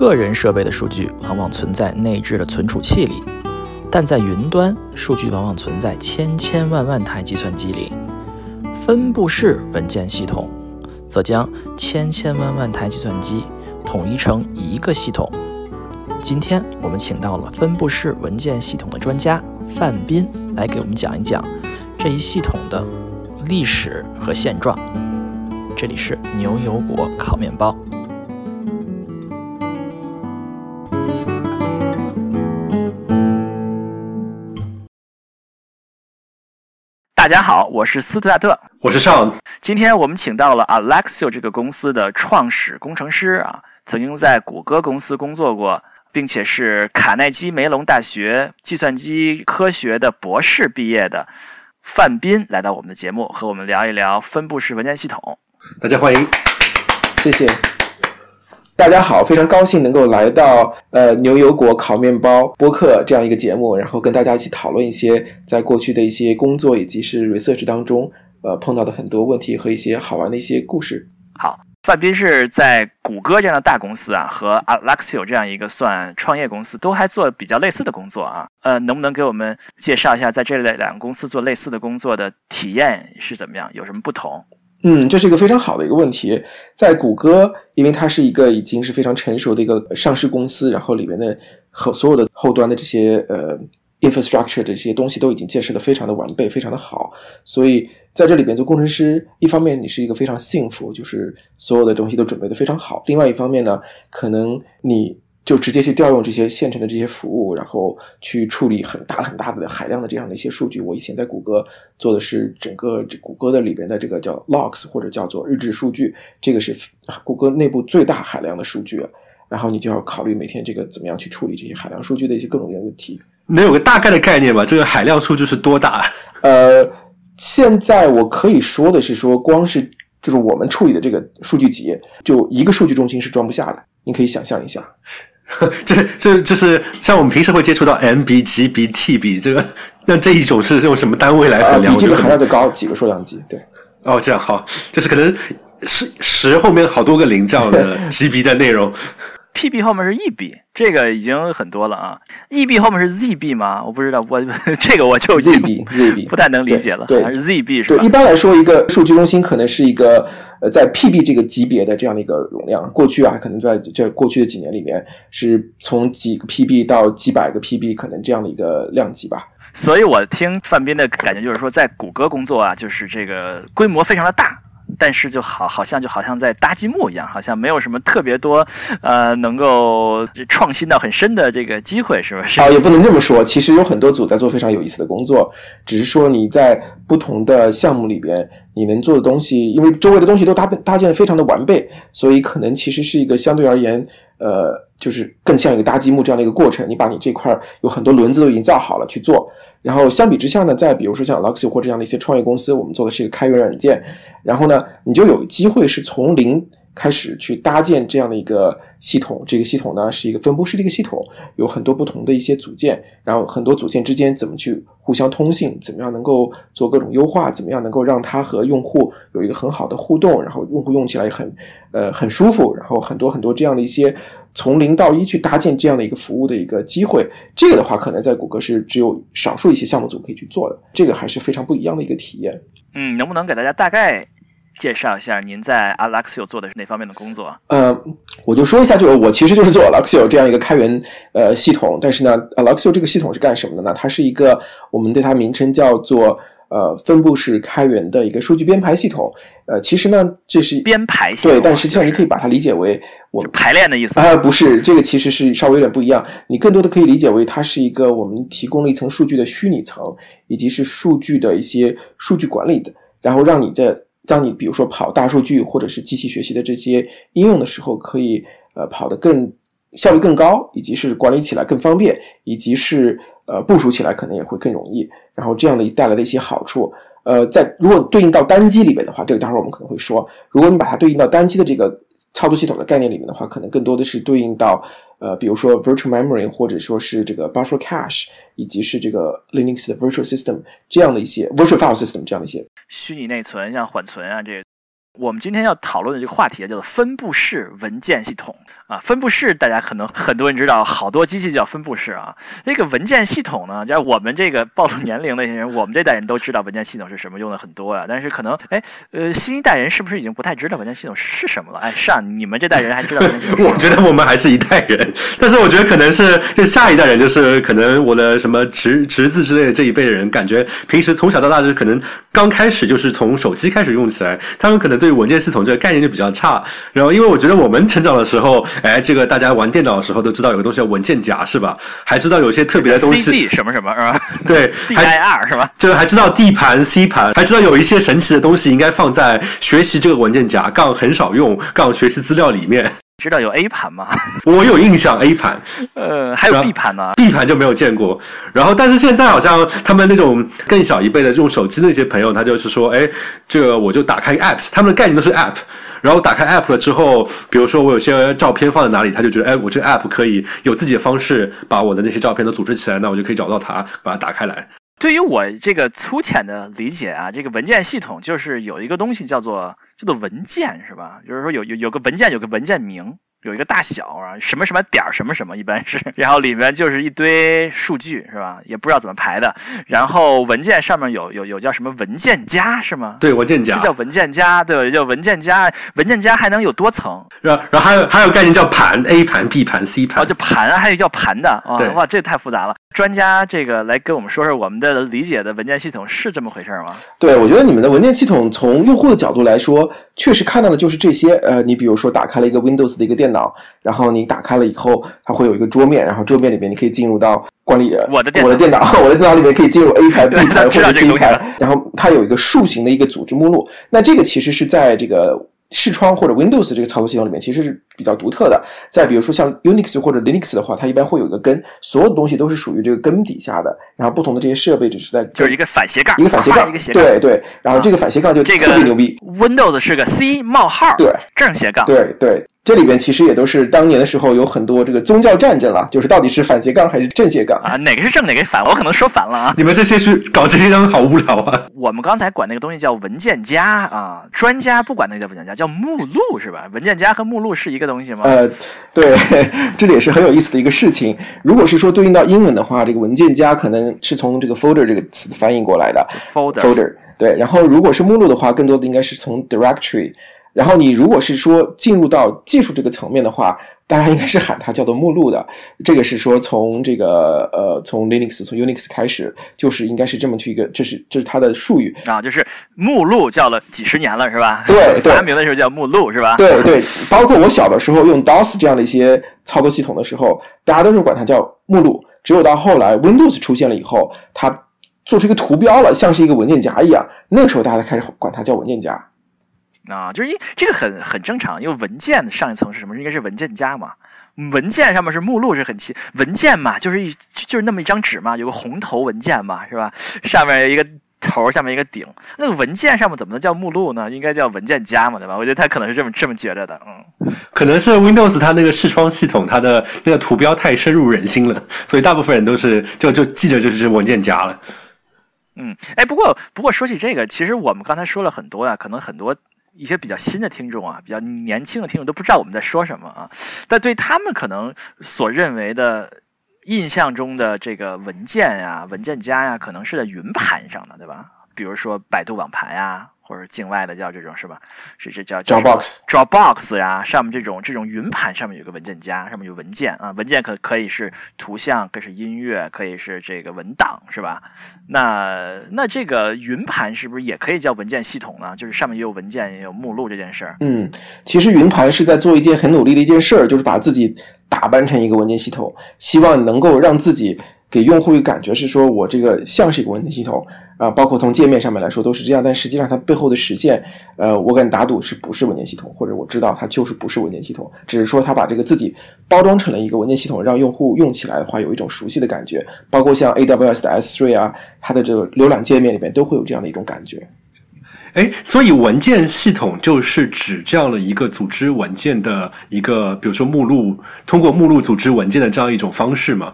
个人设备的数据往往存在内置的存储器里，但在云端，数据往往存在千千万万台计算机里。分布式文件系统则将千千万万台计算机统一成一个系统。今天我们请到了分布式文件系统的专家范斌来给我们讲一讲这一系统的历史和现状。这里是牛油果烤面包。家好，我是斯图亚特，我是尚。今天我们请到了 Alexio 这个公司的创始工程师啊，曾经在谷歌公司工作过，并且是卡耐基梅隆大学计算机科学的博士毕业的范斌，来到我们的节目，和我们聊一聊分布式文件系统。大家欢迎，谢谢。大家好，非常高兴能够来到呃牛油果烤面包播客这样一个节目，然后跟大家一起讨论一些在过去的一些工作以及是 research 当中呃碰到的很多问题和一些好玩的一些故事。好，范斌是在谷歌这样的大公司啊，和 Alexio 这样一个算创业公司都还做比较类似的工作啊。呃，能不能给我们介绍一下在这类两个公司做类似的工作的体验是怎么样，有什么不同？嗯，这是一个非常好的一个问题。在谷歌，因为它是一个已经是非常成熟的一个上市公司，然后里面的和所有的后端的这些呃 infrastructure 这些东西都已经建设的非常的完备，非常的好。所以在这里边做工程师，一方面你是一个非常幸福，就是所有的东西都准备的非常好；另外一方面呢，可能你。就直接去调用这些现成的这些服务，然后去处理很大很大的海量的这样的一些数据。我以前在谷歌做的是整个谷歌的里边的这个叫 logs 或者叫做日志数据，这个是谷歌内部最大海量的数据。然后你就要考虑每天这个怎么样去处理这些海量数据的一些各种各样的问题。能有个大概的概念吗？这个海量数据是多大？呃，现在我可以说的是说，光是就是我们处理的这个数据集，就一个数据中心是装不下的。你可以想象一下。这这就是像我们平时会接触到 MB、GB、TB 这个，那这一种是用什么单位来衡量？比这个还要再高几个数量级，对。哦，这样好，就是可能十十后面好多个零这样的 GB 的内容。PB 后面是 EB，这个已经很多了啊。EB 后面是 ZB 吗？我不知道，我 这个我就 ZB ZB 不太能理解了。对，是 ZB 是吧？对，一般来说，一个数据中心可能是一个呃在 PB 这个级别的这样的一个容量。过去啊，可能在这过去的几年里面，是从几个 PB 到几百个 PB，可能这样的一个量级吧。所以我听范斌的感觉就是说，在谷歌工作啊，就是这个规模非常的大。但是就好，好像就好像在搭积木一样，好像没有什么特别多，呃，能够创新到很深的这个机会，是不是？啊，也不能这么说。其实有很多组在做非常有意思的工作，只是说你在不同的项目里边，你能做的东西，因为周围的东西都搭搭建的非常的完备，所以可能其实是一个相对而言，呃，就是更像一个搭积木这样的一个过程。你把你这块有很多轮子都已经造好了去做。然后相比之下呢，再比如说像 Luxio 或这样的一些创业公司，我们做的是一个开源软件，然后呢，你就有机会是从零开始去搭建这样的一个系统。这个系统呢是一个分布式的一个系统，有很多不同的一些组件，然后很多组件之间怎么去互相通信，怎么样能够做各种优化，怎么样能够让它和用户有一个很好的互动，然后用户用起来很呃很舒服，然后很多很多这样的一些。从零到一去搭建这样的一个服务的一个机会，这个的话可能在谷歌是只有少数一些项目组可以去做的，这个还是非常不一样的一个体验。嗯，能不能给大家大概介绍一下您在 Alexio 做的是哪方面的工作？呃，我就说一下，就是我其实就是做 Alexio 这样一个开源呃系统，但是呢，Alexio 这个系统是干什么的呢？它是一个我们对它名称叫做。呃，分布式开源的一个数据编排系统。呃，其实呢，这是编排系统，对，但实际上你可以把它理解为我排练的意思啊，不是，这个其实是稍微有点不一样。你更多的可以理解为它是一个我们提供了一层数据的虚拟层，以及是数据的一些数据管理的，然后让你在当你比如说跑大数据或者是机器学习的这些应用的时候，可以呃跑得更效率更高，以及是管理起来更方便，以及是。呃，部署起来可能也会更容易，然后这样的带来的一些好处，呃，在如果对应到单机里面的话，这个待会儿我们可能会说，如果你把它对应到单机的这个操作系统的概念里面的话，可能更多的是对应到呃，比如说 virtual memory 或者说是这个 buffer cache，以及是这个 Linux 的 virtual system 这样的一些 virtual file system 这样的一些虚拟内存，像缓存啊这。我们今天要讨论的这个话题叫做分布式文件系统啊。分布式大家可能很多人知道，好多机器叫分布式啊。这个文件系统呢，就是我们这个暴露年龄的一些人，我们这代人都知道文件系统是什么，用的很多呀。但是可能，哎，呃，新一代人是不是已经不太知道文件系统是什么了？哎，是啊你们这代人还知道文件系统？我觉得我们还是一代人，但是我觉得可能是就下一代人，就是可能我的什么侄侄子之类的这一辈的人，感觉平时从小到大就是可能刚开始就是从手机开始用起来，他们可能对文件系统这个概念就比较差。然后，因为我觉得我们成长的时候，哎，这个大家玩电脑的时候都知道有个东西叫文件夹，是吧？还知道有些特别的东西，CD 什么什么，是吧？对，DIR 是吧？就是还知道 D 盘、C 盘，还知道有一些神奇的东西应该放在学习这个文件夹杠很少用杠学习资料里面。知道有 A 盘吗？我有印象 A 盘，呃，还有 B 盘呢？B 盘就没有见过。然后，但是现在好像他们那种更小一辈的用手机那些朋友，他就是说，哎，这个我就打开 App，他们的概念都是 App。然后打开 App 了之后，比如说我有些照片放在哪里，他就觉得，哎，我这个 App 可以有自己的方式把我的那些照片都组织起来，那我就可以找到它，把它打开来。对于我这个粗浅的理解啊，这个文件系统就是有一个东西叫做叫做文件，是吧？就是说有有有个文件，有个文件名。有一个大小啊，什么什么点儿什么什么，一般是，然后里面就是一堆数据，是吧？也不知道怎么排的。然后文件上面有有有叫什么文件夹是吗？对，文件夹。这叫文件夹，对，叫文件夹。文件夹还能有多层？然后，然后还有还有概念叫盘，A 盘、B 盘、C 盘。哦，就盘，还有叫盘的。啊，哇，这太复杂了。专家，这个来跟我们说说我们的理解的文件系统是这么回事吗？对，我觉得你们的文件系统从用户的角度来说，确实看到的就是这些。呃，你比如说打开了一个 Windows 的一个电脑，然后你打开了以后，它会有一个桌面，然后桌面里面你可以进入到管理人。我的我的电脑，我的电脑里面可以进入 A 台、B 台或者 C 台，然后它有一个竖形的一个组织目录。那这个其实是在这个。视窗或者 Windows 这个操作系统里面其实是比较独特的。再比如说像 Unix 或者 Linux 的话，它一般会有一个根，所有的东西都是属于这个根底下的。然后不同的这些设备只是在就是一个反斜杠，一个反斜杠，一个斜杠。对对。然后这个反斜杠就特别牛逼。Windows 是个 C 冒号，对，正斜杠。对对。这里边其实也都是当年的时候有很多这个宗教战争了，就是到底是反斜杠还是正斜杠啊？哪个是正，哪个是反？我可能说反了啊！你们这些是搞这些东西好无聊啊！我们刚才管那个东西叫文件夹啊，专家不管那个叫文件夹，叫目录是吧？文件夹和目录是一个东西吗？呃，对，这里也是很有意思的一个事情。如果是说对应到英文的话，这个文件夹可能是从这个 folder 这个词翻译过来的。folder folder 对，然后如果是目录的话，更多的应该是从 directory。然后你如果是说进入到技术这个层面的话，大家应该是喊它叫做目录的。这个是说从这个呃从 Linux 从 Unix 开始，就是应该是这么去一个，这是这是它的术语啊，就是目录叫了几十年了是吧？对，发明的时候叫目录是吧？对对，包括我小的时候用 DOS 这样的一些操作系统的时候，大家都是管它叫目录。只有到后来 Windows 出现了以后，它做出一个图标了，像是一个文件夹一样，那个时候大家才开始管它叫文件夹。啊，就是因这个很很正常，因为文件的上一层是什么？应该是文件夹嘛。文件上面是目录，是很奇文件嘛，就是一就是那么一张纸嘛，有个红头文件嘛，是吧？上面一个头，下面一个顶。那个文件上面怎么能叫目录呢？应该叫文件夹嘛，对吧？我觉得他可能是这么这么觉着的，嗯。可能是 Windows 它那个视窗系统，它的那个图标太深入人心了，所以大部分人都是就就记着就是文件夹了。嗯，哎，不过不过说起这个，其实我们刚才说了很多呀，可能很多。一些比较新的听众啊，比较年轻的听众都不知道我们在说什么啊，但对他们可能所认为的印象中的这个文件呀、文件夹呀，可能是在云盘上的，对吧？比如说百度网盘呀。或者境外的叫这种是吧？是这叫 Dropbox，Dropbox 呀，上面这种这种云盘上面有个文件夹，上面有文件啊，文件可可以是图像，可以是音乐，可以是这个文档，是吧？那那这个云盘是不是也可以叫文件系统呢？就是上面也有文件，也有目录这件事儿。嗯，其实云盘是在做一件很努力的一件事儿，就是把自己打扮成一个文件系统，希望能够让自己。给用户一个感觉是说，我这个像是一个文件系统啊，包括从界面上面来说都是这样，但实际上它背后的实现，呃，我敢打赌是不是文件系统，或者我知道它就是不是文件系统，只是说它把这个自己包装成了一个文件系统，让用户用起来的话有一种熟悉的感觉，包括像 AWS 的 S3 啊，它的这个浏览界面里面都会有这样的一种感觉。哎，所以文件系统就是指这样的一个组织文件的一个，比如说目录，通过目录组织文件的这样一种方式吗？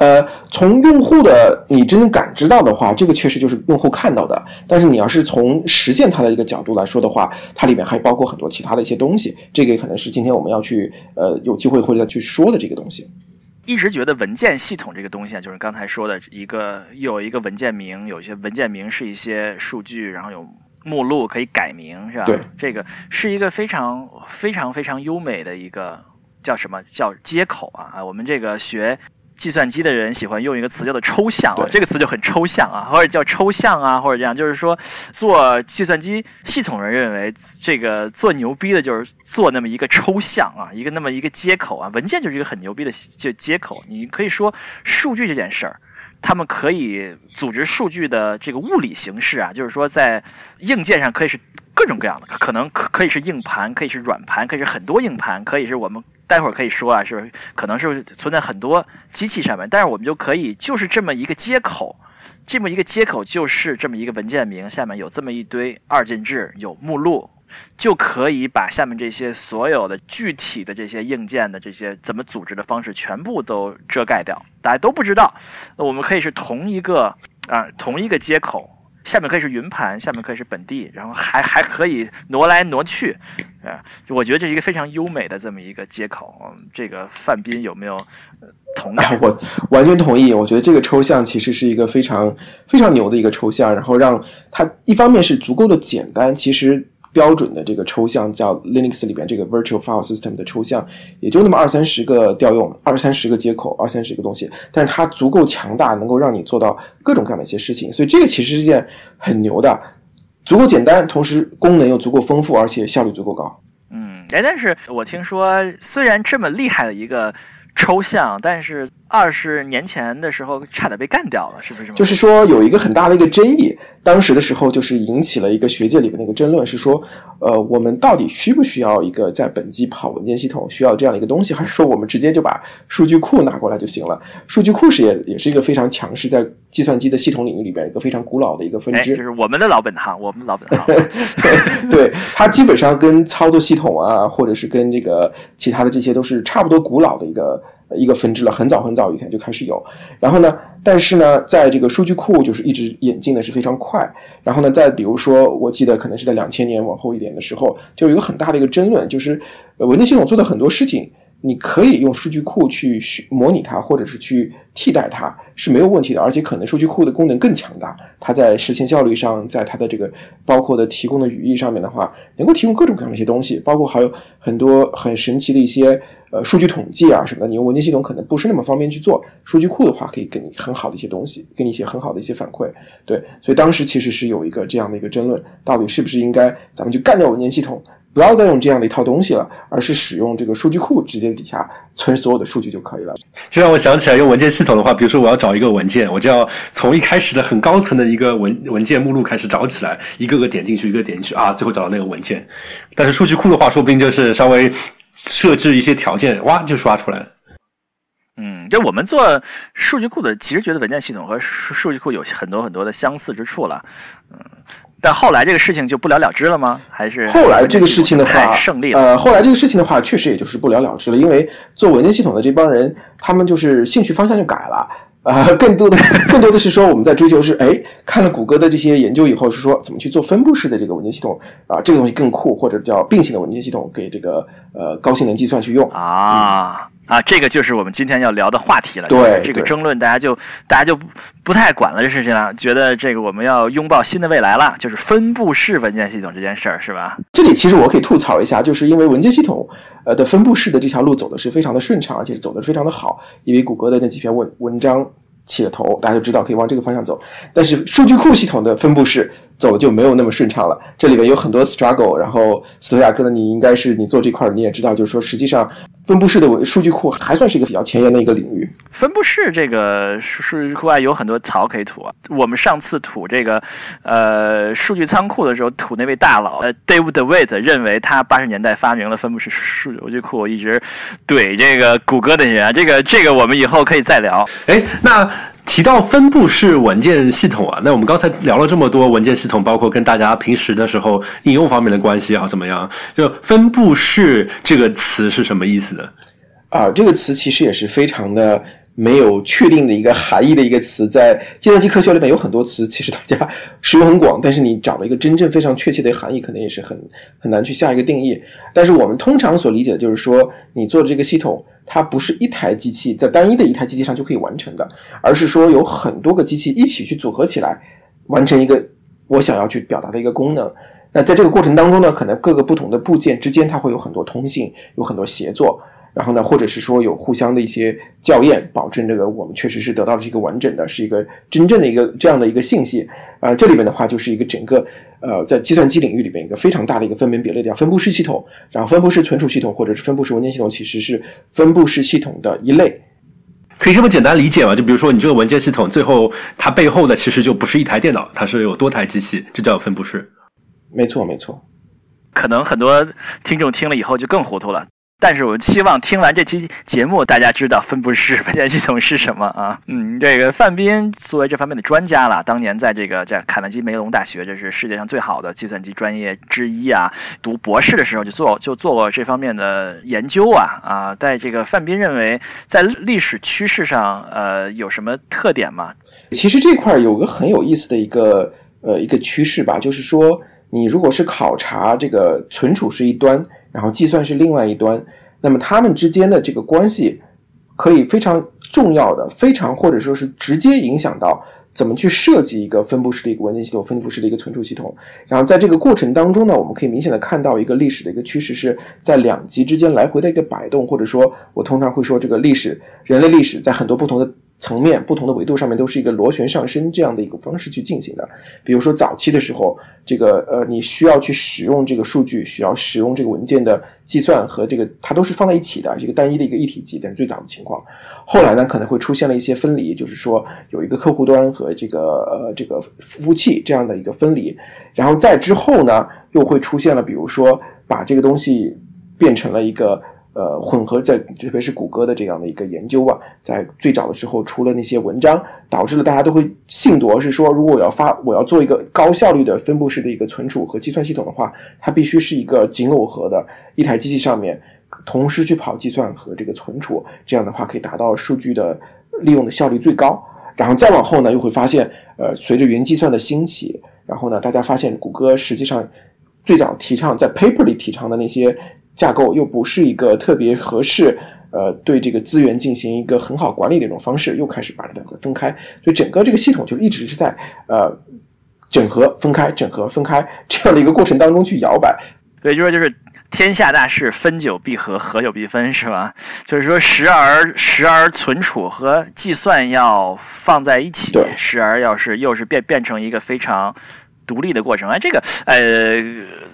呃，从用户的你真正感知到的话，这个确实就是用户看到的。但是你要是从实现它的一个角度来说的话，它里面还包括很多其他的一些东西。这个可能是今天我们要去呃有机会会再去说的这个东西。一直觉得文件系统这个东西啊，就是刚才说的一个有一个文件名，有一些文件名是一些数据，然后有目录可以改名，是吧？对，这个是一个非常非常非常优美的一个叫什么叫接口啊啊，我们这个学。计算机的人喜欢用一个词叫做抽象啊，这个词就很抽象啊，或者叫抽象啊，或者这样，就是说做计算机系统人认为这个做牛逼的就是做那么一个抽象啊，一个那么一个接口啊，文件就是一个很牛逼的就接口。你可以说数据这件事儿，他们可以组织数据的这个物理形式啊，就是说在硬件上可以是各种各样的，可能可可以是硬盘，可以是软盘，可以是很多硬盘，可以是我们。待会儿可以说啊，是可能是存在很多机器上面，但是我们就可以就是这么一个接口，这么一个接口就是这么一个文件名，下面有这么一堆二进制，有目录，就可以把下面这些所有的具体的这些硬件的这些怎么组织的方式全部都遮盖掉，大家都不知道。我们可以是同一个啊，同一个接口。下面可以是云盘，下面可以是本地，然后还还可以挪来挪去，啊，我觉得这是一个非常优美的这么一个接口。这个范斌有没有同意？我完全同意。我觉得这个抽象其实是一个非常非常牛的一个抽象，然后让它一方面是足够的简单，其实。标准的这个抽象叫 Linux 里边这个 Virtual File System 的抽象，也就那么二三十个调用，二三十个接口，二三十个东西，但是它足够强大，能够让你做到各种各样的一些事情，所以这个其实是件很牛的，足够简单，同时功能又足够丰富，而且效率足够高。嗯，哎，但是我听说，虽然这么厉害的一个抽象，但是。二十年前的时候，差点被干掉了，是不是？就是说有一个很大的一个争议，当时的时候就是引起了一个学界里面的一个争论，是说，呃，我们到底需不需要一个在本机跑文件系统，需要这样的一个东西，还是说我们直接就把数据库拿过来就行了？数据库是也也是一个非常强势，在计算机的系统领域里边一个非常古老的一个分支，就是我们的老本行，我们老本行。对，它基本上跟操作系统啊，或者是跟这个其他的这些都是差不多古老的一个。一个分支了，很早很早以前就开始有，然后呢，但是呢，在这个数据库就是一直演进的是非常快，然后呢，再比如说，我记得可能是在两千年往后一点的时候，就有一个很大的一个争论，就是文件系统做的很多事情。你可以用数据库去模拟它，或者是去替代它，是没有问题的。而且可能数据库的功能更强大，它在实现效率上，在它的这个包括的提供的语义上面的话，能够提供各种各样的一些东西，包括还有很多很神奇的一些呃数据统计啊什么的。你用文件系统可能不是那么方便去做，数据库的话可以给你很好的一些东西，给你一些很好的一些反馈。对，所以当时其实是有一个这样的一个争论，到底是不是应该咱们就干掉文件系统？不要再用这样的一套东西了，而是使用这个数据库直接底下存所有的数据就可以了。就让我想起来，用文件系统的话，比如说我要找一个文件，我就要从一开始的很高层的一个文文件目录开始找起来，一个个点进去，一个点进去啊，最后找到那个文件。但是数据库的话，说不定就是稍微设置一些条件，哇，就刷出来了。嗯，就我们做数据库的，其实觉得文件系统和数数据库有很多很多的相似之处了。嗯。但后来这个事情就不了了之了吗？还是后来这个事情的话，胜利了？呃，后来这个事情的话，确实也就是不了了之了，因为做文件系统的这帮人，他们就是兴趣方向就改了啊，更多的更多的是说我们在追求是，哎，看了谷歌的这些研究以后，是说怎么去做分布式的这个文件系统啊，这个东西更酷，或者叫并行的文件系统，给这个呃高性能计算去用啊。啊，这个就是我们今天要聊的话题了。对，这个争论大家就大家就不太管了这事情了，觉得这个我们要拥抱新的未来了，就是分布式文件系统这件事儿，是吧？这里其实我可以吐槽一下，就是因为文件系统呃的分布式的这条路走的是非常的顺畅，而且走的非常的好，因为谷歌的那几篇文文章。起了头，大家都知道可以往这个方向走，但是数据库系统的分布式走的就没有那么顺畅了。这里面有很多 struggle，然后斯图亚克呢，你应该是你做这块儿你也知道，就是说实际上分布式的数据库还算是一个比较前沿的一个领域。分布式这个数据库外有很多槽可以吐啊。我们上次吐这个呃数据仓库的时候，吐那位大佬呃 David Witt 认为他八十年代发明了分布式数据库，一直怼这个谷歌的人。这个这个我们以后可以再聊。哎，那。提到分布式文件系统啊，那我们刚才聊了这么多文件系统，包括跟大家平时的时候应用方面的关系啊，怎么样？就分布式这个词是什么意思呢？啊，这个词其实也是非常的没有确定的一个含义的一个词，在计算机科学里面有很多词，其实大家使用很广，但是你找了一个真正非常确切的含义，可能也是很很难去下一个定义。但是我们通常所理解的就是说，你做的这个系统，它不是一台机器在单一的一台机器上就可以完成的，而是说有很多个机器一起去组合起来，完成一个我想要去表达的一个功能。那在这个过程当中呢，可能各个不同的部件之间，它会有很多通信，有很多协作。然后呢，或者是说有互相的一些校验，保证这个我们确实是得到了一个完整的，是一个真正的一个这样的一个信息。啊，这里面的话就是一个整个呃，在计算机领域里面一个非常大的一个分门别类的叫分布式系统。然后分布式存储系统或者是分布式文件系统，其实是分布式系统的一类。可以这么简单理解吗？就比如说你这个文件系统最后它背后的其实就不是一台电脑，它是有多台机器，这叫分布式。没错，没错。可能很多听众听了以后就更糊涂了。但是我希望听完这期节目，大家知道分布式文件系统是什么啊？嗯，这个范斌作为这方面的专家了，当年在这个在卡耐基梅隆大学，这是世界上最好的计算机专业之一啊。读博士的时候就做就做过这方面的研究啊啊。在这个范斌认为，在历史趋势上，呃，有什么特点吗？其实这块有个很有意思的一个呃一个趋势吧，就是说，你如果是考察这个存储是一端。然后计算是另外一端，那么它们之间的这个关系，可以非常重要的、非常或者说是直接影响到怎么去设计一个分布式的一个文件系统、分布式的一个存储系统。然后在这个过程当中呢，我们可以明显的看到一个历史的一个趋势是在两极之间来回的一个摆动，或者说我通常会说这个历史，人类历史在很多不同的。层面不同的维度上面都是一个螺旋上升这样的一个方式去进行的。比如说早期的时候，这个呃你需要去使用这个数据，需要使用这个文件的计算和这个它都是放在一起的，一个单一的一个一体机。但是最早的情况，后来呢可能会出现了一些分离，就是说有一个客户端和这个呃这个服务器这样的一个分离。然后在之后呢又会出现了，比如说把这个东西变成了一个。呃，混合在特别是谷歌的这样的一个研究啊，在最早的时候出了那些文章，导致了大家都会信夺，是说如果我要发，我要做一个高效率的分布式的一个存储和计算系统的话，它必须是一个紧耦合的一台机器上面同时去跑计算和这个存储，这样的话可以达到数据的利用的效率最高。然后再往后呢，又会发现，呃，随着云计算的兴起，然后呢，大家发现谷歌实际上最早提倡在 paper 里提倡的那些。架构又不是一个特别合适，呃，对这个资源进行一个很好管理的一种方式，又开始把两个分开，所以整个这个系统就一直是在呃整合、分开、整合、分开这样的一个过程当中去摇摆。对，就说就是天下大事，分久必合，合久必分，是吧？就是说时而时而存储和计算要放在一起，时而要是又是变变成一个非常。独立的过程，哎，这个呃，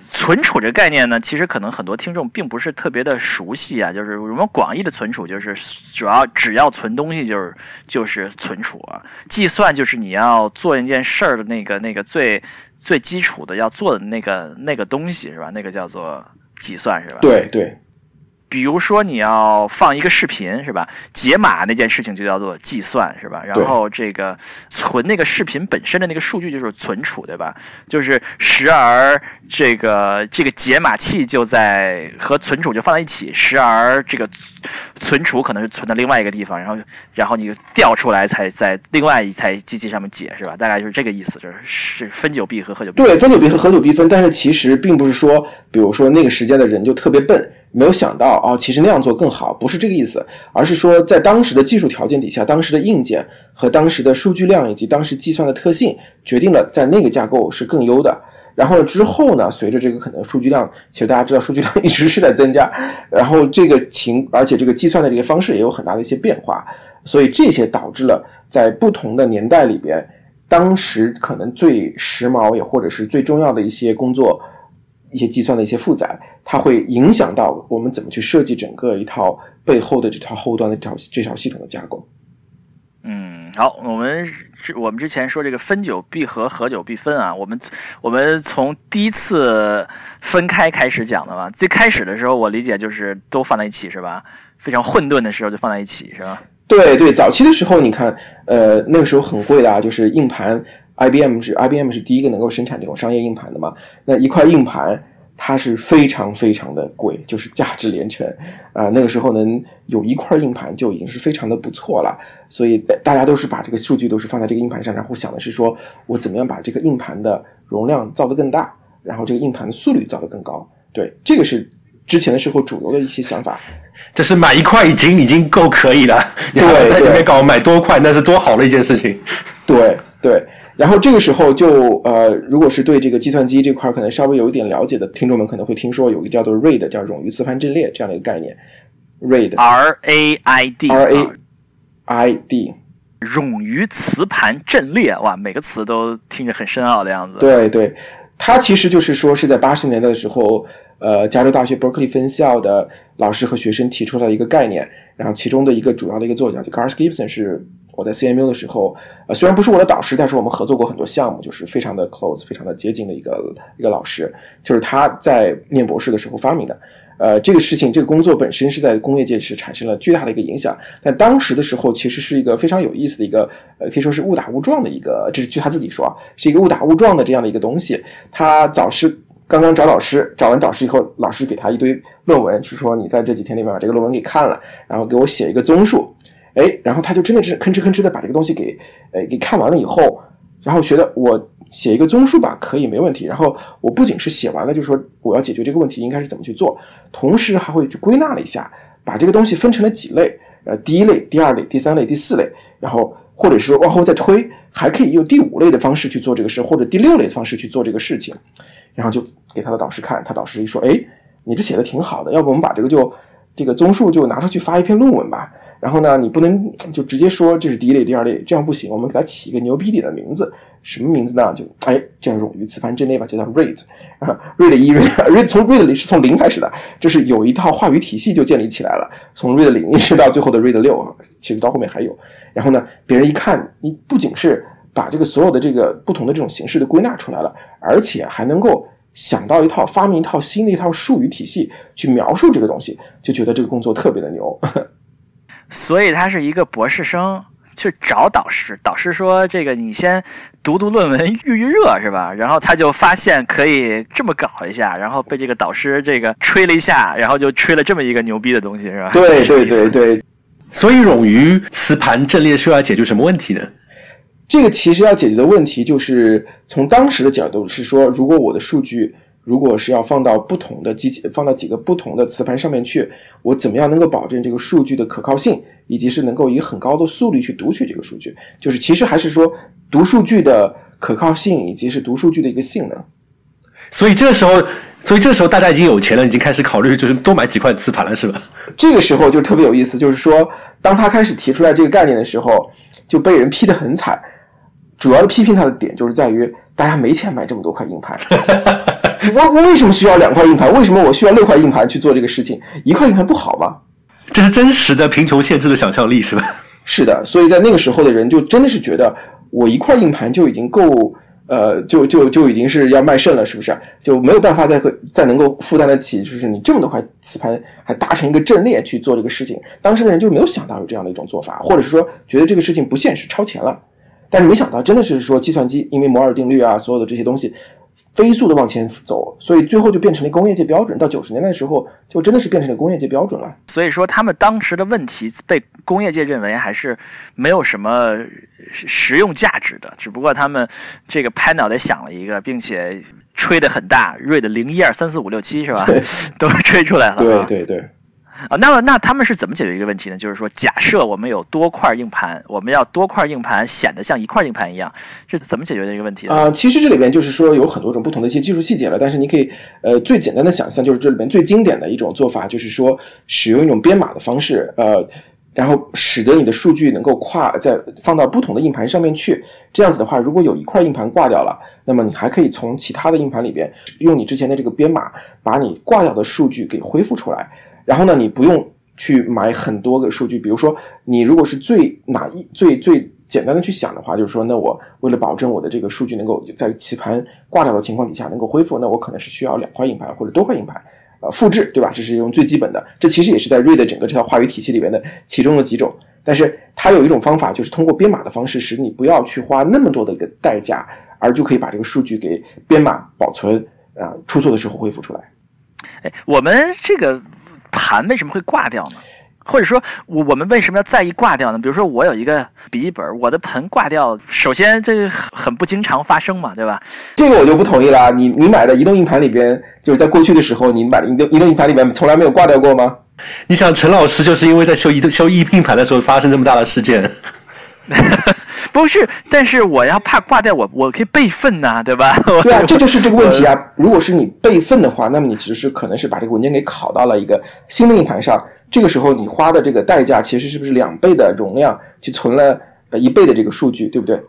存储这概念呢，其实可能很多听众并不是特别的熟悉啊。就是我们广义的存储，就是主要只要存东西，就是就是存储啊。计算就是你要做一件事儿的那个那个最最基础的要做的那个那个东西是吧？那个叫做计算是吧？对对。比如说你要放一个视频是吧？解码那件事情就叫做计算是吧？然后这个存那个视频本身的那个数据就是存储对吧？就是时而这个这个解码器就在和存储就放在一起，时而这个存储可能是存在另外一个地方，然后然后你调出来才在另外一台机器上面解是吧？大概就是这个意思，就是是分久必合，合久必分对，分久必合，合久必分。但是其实并不是说，比如说那个时间的人就特别笨。没有想到啊，其实那样做更好，不是这个意思，而是说在当时的技术条件底下，当时的硬件和当时的数据量以及当时计算的特性，决定了在那个架构是更优的。然后，之后呢，随着这个可能数据量，其实大家知道数据量一直是在增加，然后这个情，而且这个计算的这个方式也有很大的一些变化，所以这些导致了在不同的年代里边，当时可能最时髦也或者是最重要的一些工作。一些计算的一些负载，它会影响到我们怎么去设计整个一套背后的这套后端的这套这套系统的架构。嗯，好，我们之我们之前说这个分久必合，合久必分啊。我们我们从第一次分开开始讲的嘛。最开始的时候，我理解就是都放在一起是吧？非常混沌的时候就放在一起是吧？对对，早期的时候你看，呃，那个时候很贵的啊，就是硬盘。IBM 是 IBM 是第一个能够生产这种商业硬盘的嘛？那一块硬盘，它是非常非常的贵，就是价值连城啊、那个时候能有一块硬盘就已经是非常的不错了，所以大家都是把这个数据都是放在这个硬盘上，然后想的是说我怎么样把这个硬盘的容量造得更大，然后这个硬盘的速率造得更高。对，这个是之前的时候主流的一些想法。就是买一块已经已经够可以了，你还要在里面搞买多块，那是多好的一件事情。对对，然后这个时候就呃，如果是对这个计算机这块可能稍微有一点了解的听众们，可能会听说有一个叫做 RAID，叫冗余磁盘阵列这样的一个概念。RAID R A I D R A 啊 I D，冗余磁盘阵列，哇，每个词都听着很深奥的样子。对对，它其实就是说是在八十年代的时候，呃，加州大学 Berkeley 分校的老师和学生提出来的一个概念，然后其中的一个主要的一个作家就 Garth Gibson 是我在 CMU 的时候，呃，虽然不是我的导师，但是我们合作过很多项目，就是非常的 close，非常的接近的一个一个老师，就是他在念博士的时候发明的。呃，这个事情，这个工作本身是在工业界是产生了巨大的一个影响，但当时的时候其实是一个非常有意思的一个，呃，可以说是误打误撞的一个，这是据他自己说啊，是一个误打误撞的这样的一个东西。他早是刚刚找老师，找完导师以后，老师给他一堆论文，是说你在这几天里面把这个论文给看了，然后给我写一个综述，哎，然后他就真的是吭哧吭哧的把这个东西给，呃，给看完了以后，然后觉得我写一个综述吧，可以没问题。然后我不仅是写完了，就说我要解决这个问题应该是怎么去做，同时还会去归纳了一下，把这个东西分成了几类，呃，第一类、第二类、第三类、第四类，然后或者是往后再推，还可以用第五类的方式去做这个事，或者第六类的方式去做这个事情。然后就给他的导师看，他导师一说，哎，你这写的挺好的，要不我们把这个就这个综述就拿出去发一篇论文吧。然后呢，你不能就直接说这是第一类、第二类，这样不行。我们给它起一个牛逼点的名字，什么名字呢？就哎，这样冗余磁盘阵列吧，就叫 RAID 啊，RAID 一 RAID 从 RAID 里是从零开始的，就是有一套话语体系就建立起来了，从 RAID 零一直到最后的 RAID 六，其实到后面还有。然后呢，别人一看，你不仅是把这个所有的这个不同的这种形式都归纳出来了，而且还能够想到一套发明一套新的一套术语体系去描述这个东西，就觉得这个工作特别的牛。所以他是一个博士生去找导师，导师说这个你先读读论文预预热是吧？然后他就发现可以这么搞一下，然后被这个导师这个吹了一下，然后就吹了这么一个牛逼的东西是吧？对对对对，所以冗余磁盘阵列是要解决什么问题呢？这个其实要解决的问题就是从当时的角度是说，如果我的数据如果是要放到不同的机器，放到几个不同的磁盘上面去，我怎么样能够保证这个数据的可靠性，以及是能够以很高的速率去读取这个数据？就是其实还是说读数据的可靠性，以及是读数据的一个性能。所以这时候，所以这时候大家已经有钱了，已经开始考虑就是多买几块磁盘了，是吧？这个时候就特别有意思，就是说，当他开始提出来这个概念的时候，就被人批得很惨。主要的批评他的点就是在于，大家没钱买这么多块硬盘。我我为什么需要两块硬盘？为什么我需要六块硬盘去做这个事情？一块硬盘不好吗？这是真实的贫穷限制了想象力，是吧？是的，所以在那个时候的人就真的是觉得，我一块硬盘就已经够，呃，就就就已经是要卖肾了，是不是？就没有办法再和再能够负担得起，就是你这么多块磁盘还搭成一个阵列去做这个事情。当时的人就没有想到有这样的一种做法，或者是说觉得这个事情不现实，超前了。但是没想到，真的是说计算机因为摩尔定律啊，所有的这些东西飞速的往前走，所以最后就变成了工业界标准。到九十年代的时候，就真的是变成了工业界标准了。所以说，他们当时的问题被工业界认为还是没有什么实实用价值的，只不过他们这个拍脑袋想了一个，并且吹得很大，瑞的零一二三四五六七是吧？对 都是吹出来了。对对对。啊，那么那他们是怎么解决一个问题呢？就是说，假设我们有多块硬盘，我们要多块硬盘显得像一块硬盘一样，是怎么解决这个问题的？啊、其实这里边就是说有很多种不同的一些技术细节了，但是你可以呃最简单的想象，就是这里边最经典的一种做法，就是说使用一种编码的方式，呃，然后使得你的数据能够跨在放到不同的硬盘上面去。这样子的话，如果有一块硬盘挂掉了，那么你还可以从其他的硬盘里边用你之前的这个编码，把你挂掉的数据给恢复出来。然后呢，你不用去买很多个数据，比如说你如果是最哪一最最简单的去想的话，就是说，那我为了保证我的这个数据能够在棋盘挂掉的情况底下能够恢复，那我可能是需要两块硬盘或者多块硬盘，呃，复制，对吧？这是用最基本的，这其实也是在 RAID 整个这套话语体系里边的其中的几种。但是它有一种方法，就是通过编码的方式，使你不要去花那么多的一个代价，而就可以把这个数据给编码保存。啊出错的时候恢复出来。哎，我们这个盘为什么会挂掉呢？或者说，我我们为什么要在意挂掉呢？比如说，我有一个笔记本，我的盆挂掉，首先这个很很不经常发生嘛，对吧？这个我就不同意了。你你买的移动硬盘里边，就是在过去的时候，你买的移动移动硬盘里边从来没有挂掉过吗？你想，陈老师就是因为在修移动修移硬盘的时候发生这么大的事件。不是，但是我要怕挂掉，我我可以备份呐、对吧？对啊，这就是这个问题啊。如果是你备份的话，那么你其实是可能是把这个文件给拷到了一个新的硬盘上，这个时候你花的这个代价其实是不是两倍的容量去存了呃一倍的这个数据，对不对？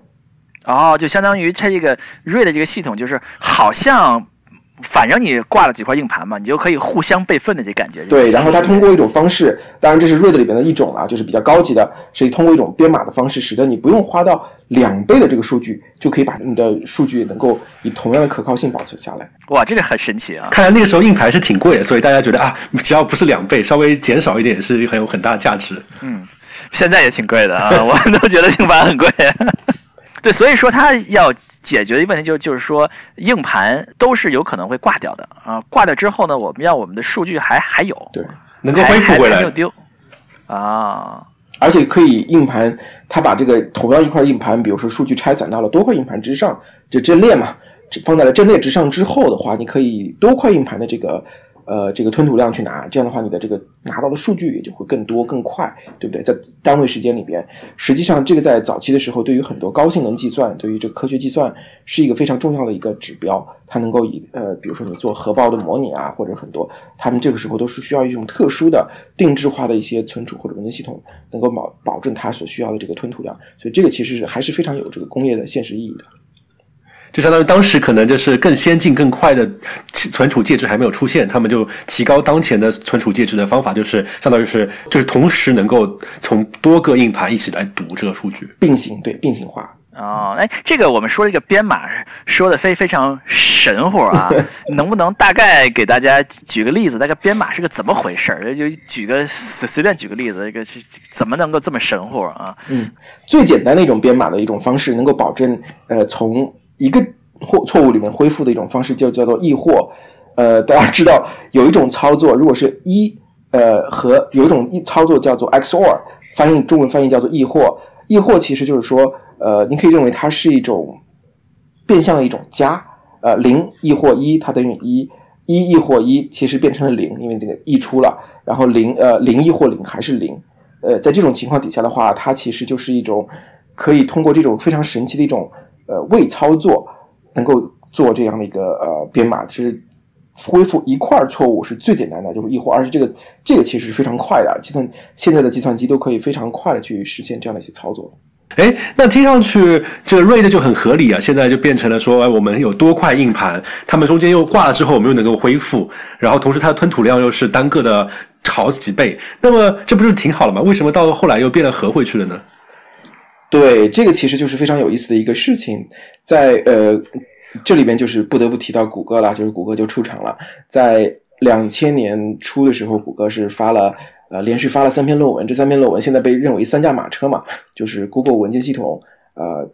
哦，就相当于它这个 RAID 的这个系统，就是好像反正你挂了几块硬盘嘛，你就可以互相备份的这感觉。对，然后它通过一种方式，当然这是 RAID 里边的一种啊，就是比较高级的，是通过一种编码的方式，使得你不用花到两倍的这个数据，就可以把你的数据能够以同样的可靠性保存下来。哇，这个很神奇啊！看来那个时候硬盘是挺贵的，所以大家觉得啊，只要不是两倍，稍微减少一点也是很有很大的价值。嗯，现在也挺贵的啊，我们都觉得硬盘很贵。对，所以说它要解决的问题就就是说，硬盘都是有可能会挂掉的啊。挂掉之后呢，我们要我们的数据还还有，对，能够恢复回来没有。丢啊。而且可以硬盘，它把这个同样一块硬盘，比如说数据拆散到了多块硬盘之上，这阵列嘛，这放在了阵列之上之后的话，你可以多块硬盘的这个呃这个吞吐量去拿，这样的话你的这个拿到的数据也就会更多更快，对不对？在单位时间里边，实际上这个在早期的时候，对于很多高性能计算，对于这个科学计算是一个非常重要的一个指标，它能够以呃比如说你做核爆的模拟啊，或者很多他们这个时候都是需要一种特殊的定制化的一些存储或者文件系统，能够保保证它所需要的这个吞吐量，所以这个其实是还是非常有这个工业的现实意义的。就相当于当时可能就是更先进、更快的存储介质还没有出现，他们就提高当前的存储介质的方法，就是相当于是就是同时能够从多个硬盘一起来读这个数据。并行对并行化，哦，哎，这个我们说这个编码说的非非常神乎啊，能不能大概给大家举个例子？那个编码是个怎么回事儿？就举个随随便举个例子，这个是怎么能够这么神乎啊？嗯，最简单的一种编码的一种方式，能够保证呃从一个错错误里面恢复的一种方式，就叫做易或。呃，大家知道有一种操作，如果是一呃和有一种一操作叫做 XOR，翻译中文翻译叫做易或。易或其实就是说，呃，你可以认为它是一种变相的一种加，呃，零易或一，它等于一，一易或一，其实变成了零，因为这个溢出了，然后零呃零易或零还是零。呃，在这种情况底下的话，它其实就是一种可以通过这种非常神奇的一种呃未操作，能够做这样的一个呃编码，其实恢复一块错误是最简单的，就是易获，而且这个这个其实是非常快的，计算现在的计算机都可以非常快的去实现这样的一些操作。哎，那听上去这个 RAID 就很合理啊！现在就变成了说，哎，我们有多块硬盘，它们中间又挂了之后，我们又能够恢复，然后同时它的吞吐量又是单个的好几倍，那么这不是挺好了吗？为什么到后来又变得合回去了呢？对，这个其实就是非常有意思的一个事情，在呃这里边就是不得不提到谷歌了，就是谷歌就出场了，在两千年初的时候，谷歌是发了呃连续发了三篇论文，这三篇论文现在被认为三驾马车嘛，就是 Google 文件系统呃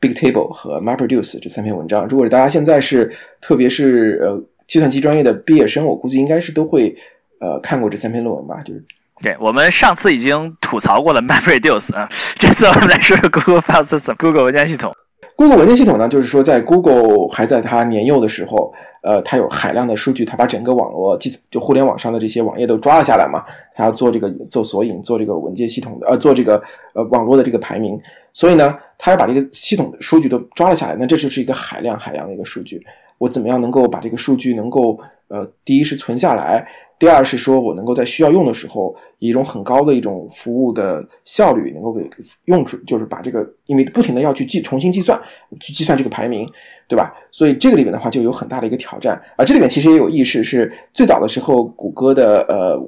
Bigtable 和 MapReduce 这三篇文章。如果是大家现在是特别是呃计算机专业的毕业生，我估计应该是都会呃看过这三篇论文吧，就是对我们上次已经吐槽过了 MapReduce 啊，这次我们来说说 Google File System，Google 文件系统。Google 文件系统呢，就是说在 Google 还在它年幼的时候，呃，它有海量的数据，它把整个网络计就互联网上的这些网页都抓了下来嘛，它要做这个做索引，做这个文件系统的呃，做这个呃网络的这个排名，所以呢，它要把这个系统的数据都抓了下来，那这就是一个海量海量的一个数据，我怎么样能够把这个数据能够呃，第一是存下来，第二是说我能够在需要用的时候，以一种很高的一种服务的效率，能够给用出，就是把这个，因为不停的要去计重新计算，去计算这个排名，对吧？所以这个里面的话就有很大的一个挑战啊。这里面其实也有意识，是最早的时候谷歌的呃，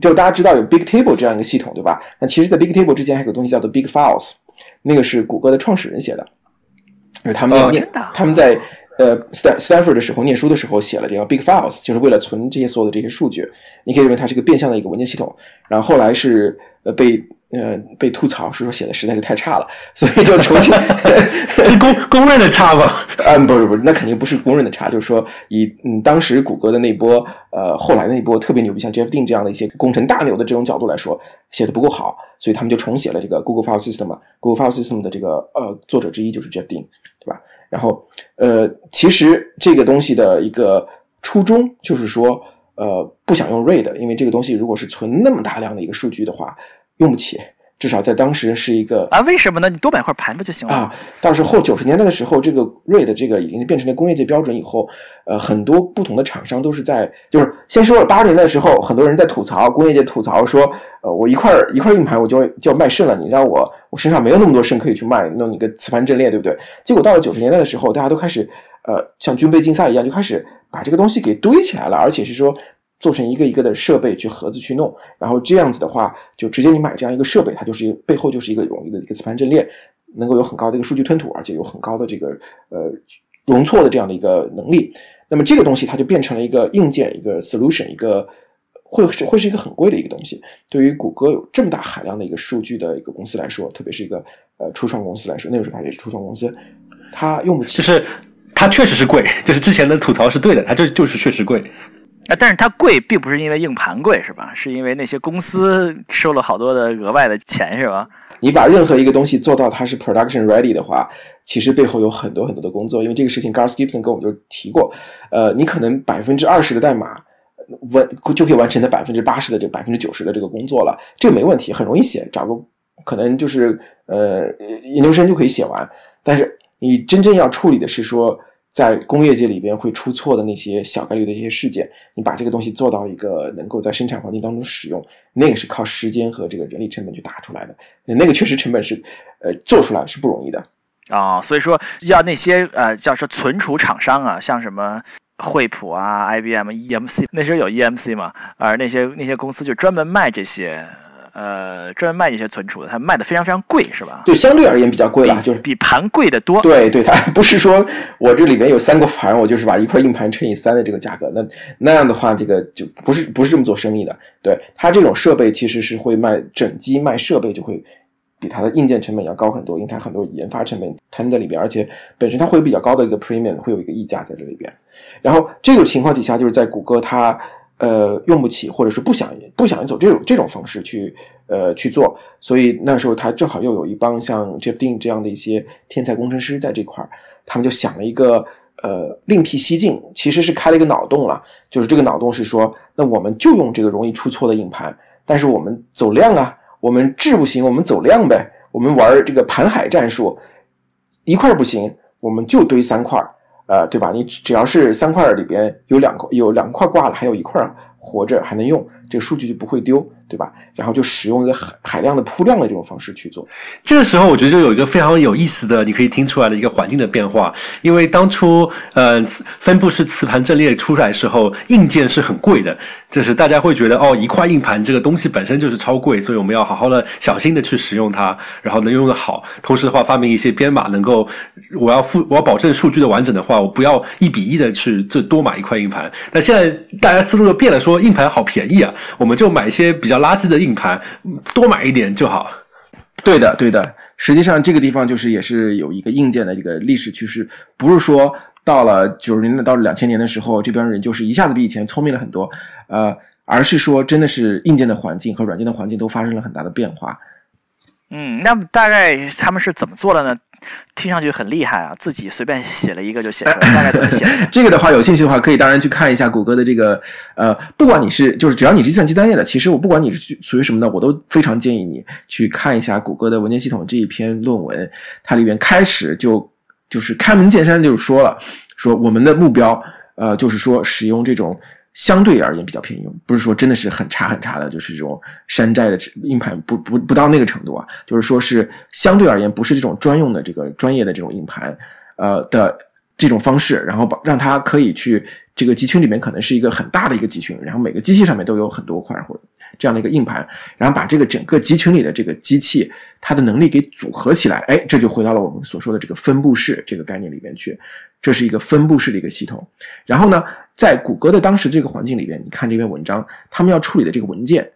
就大家知道有 Bigtable 这样一个系统，对吧？那其实，在 Bigtable 之前还有个东西叫做 Big Files，那个是谷歌的创始人写的，因为他们哦他们在。呃，Stan Stanford 的时候念书的时候写了这个 Big Files，就是为了存这些所有的这些数据。你可以认为它是一个变相的一个文件系统。然后后来是呃被呃被吐槽是说写的实在是太差了，所以就重新 是公公认的差吗？嗯，不是不是，那肯定不是公认的差，就是说以嗯当时谷歌的那波呃后来的那波特别牛逼，像 Jeff Dean 这样的一些工程大牛的这种角度来说，写的不够好，所以他们就重写了这个 Google File System 嘛。Google File System 的这个呃作者之一就是 Jeff Dean？然后呃其实这个东西的一个初衷就是说呃不想用 RAID，因为这个东西如果是存那么大量的一个数据的话，用不起。至少在当时是一个啊，为什么呢？你多买块盘不就行了啊？到时候九十年代的时候，这个 RAID 这个已经变成了工业界标准以后，呃，很多不同的厂商都是在，就是先说了八十年代的时候，很多人在吐槽工业界吐槽说，呃，我一块一块硬盘我就就要卖肾了，你让我我身上没有那么多肾可以去卖，弄一个磁盘阵列，对不对？结果到了九十年代的时候，大家都开始呃，像军备竞赛一样，就开始把这个东西给堆起来了，而且是说。做成一个一个的设备去盒子去弄，然后这样子的话，就直接你买这样一个设备，它就是一个背后就是一个容易的一个磁盘阵列，能够有很高的一个数据吞吐，而且有很高的这个呃容错的这样的一个能力。那么这个东西它就变成了一个硬件一个 solution，一个会是会是一个很贵的一个东西。对于谷歌有这么大海量的一个数据的一个公司来说，特别是一个呃初创公司来说，那个时候它也是初创公司，它用不起。就是它确实是贵，就是之前的吐槽是对的，它这就是确实贵。啊，但是它贵，并不是因为硬盘贵，是吧？是因为那些公司收了好多的额外的钱，是吧？你把任何一个东西做到它是 production ready 的话，其实背后有很多很多的工作。因为这个事情，Garth Gibson 跟我们就提过，呃，你可能百分之二十的代码完就可以完成的百分之八十的这百分之九十的这个工作了，这个没问题，很容易写，找个可能就是呃研究生就可以写完。但是你真正要处理的是说。在工业界里边会出错的那些小概率的一些事件，你把这个东西做到一个能够在生产环境当中使用，那个是靠时间和这个人力成本去打出来的，那个确实成本是，呃，做出来是不容易的啊。所以说，要那些呃，叫说存储厂商啊，像什么惠普啊、IBM、EMC，那时候有 EMC 嘛，而那些那些公司就专门卖这些。呃，专门卖一些存储的，它卖的非常非常贵，是吧？对，相对而言比较贵了，就是比盘贵的多。对，对，它不是说我这里面有三个盘，我就是把一块硬盘乘以三的这个价格，那那样的话，这个就不是不是这么做生意的。对，它这种设备其实是会卖整机卖设备，就会比它的硬件成本要高很多，因为它很多研发成本摊在里边，而且本身它会有比较高的一个 premium，会有一个溢价在这里边。然后这种情况底下，就是在谷歌它。呃，用不起，或者是不想不想走这种这种方式去呃去做，所以那时候他正好又有一帮像 Jeff Dean 这样的一些天才工程师在这块儿，他们就想了一个呃另辟蹊径，其实是开了一个脑洞了，就是这个脑洞是说，那我们就用这个容易出错的硬盘，但是我们走量啊，我们质不行，我们走量呗，我们玩这个盘海战术，一块不行，我们就堆三块。呃，对吧？你只要是三块里边有两块有两块挂了，还有一块活着还能用，这个数据就不会丢。对吧？然后就使用一个海海量的铺量的这种方式去做。这个时候，我觉得就有一个非常有意思的，你可以听出来的一个环境的变化。因为当初呃分布式磁盘阵列出来时候，硬件是很贵的，就是大家会觉得哦，一块硬盘这个东西本身就是超贵，所以我们要好好的小心的去使用它，然后能用的好。同时的话，发明一些编码能够，我要付我要保证数据的完整的话，我不要一比一的去这多买一块硬盘。那现在大家思路又变了，说硬盘好便宜啊，我们就买一些比较。垃圾的硬盘多买一点就好。对的，对的。实际上，这个地方就是也是有一个硬件的这个历史趋势，不是说到了九十年代到了两千年的时候，这边人就是一下子比以前聪明了很多，呃，而是说真的是硬件的环境和软件的环境都发生了很大的变化。嗯，那么大概他们是怎么做的呢？听上去很厉害啊！自己随便写了一个就写出来，大概怎么写？这个的话，有兴趣的话，可以当然去看一下谷歌的这个呃，不管你是就是只要你是计算机专业的，其实我不管你是属于什么的，我都非常建议你去看一下谷歌的文件系统这一篇论文。它里面开始就就是开门见山就是说了，说我们的目标呃就是说使用这种。相对而言比较便宜，不是说真的是很差很差的，就是这种山寨的硬盘，不不不到那个程度啊。就是说是相对而言不是这种专用的这个专业的这种硬盘，呃的这种方式，然后把让它可以去这个集群里面可能是一个很大的一个集群，然后每个机器上面都有很多块或这样的一个硬盘，然后把这个整个集群里的这个机器它的能力给组合起来，哎，这就回到了我们所说的这个分布式这个概念里面去，这是一个分布式的一个系统，然后呢？在谷歌的当时这个环境里边，你看这篇文章，他们要处理的这个文件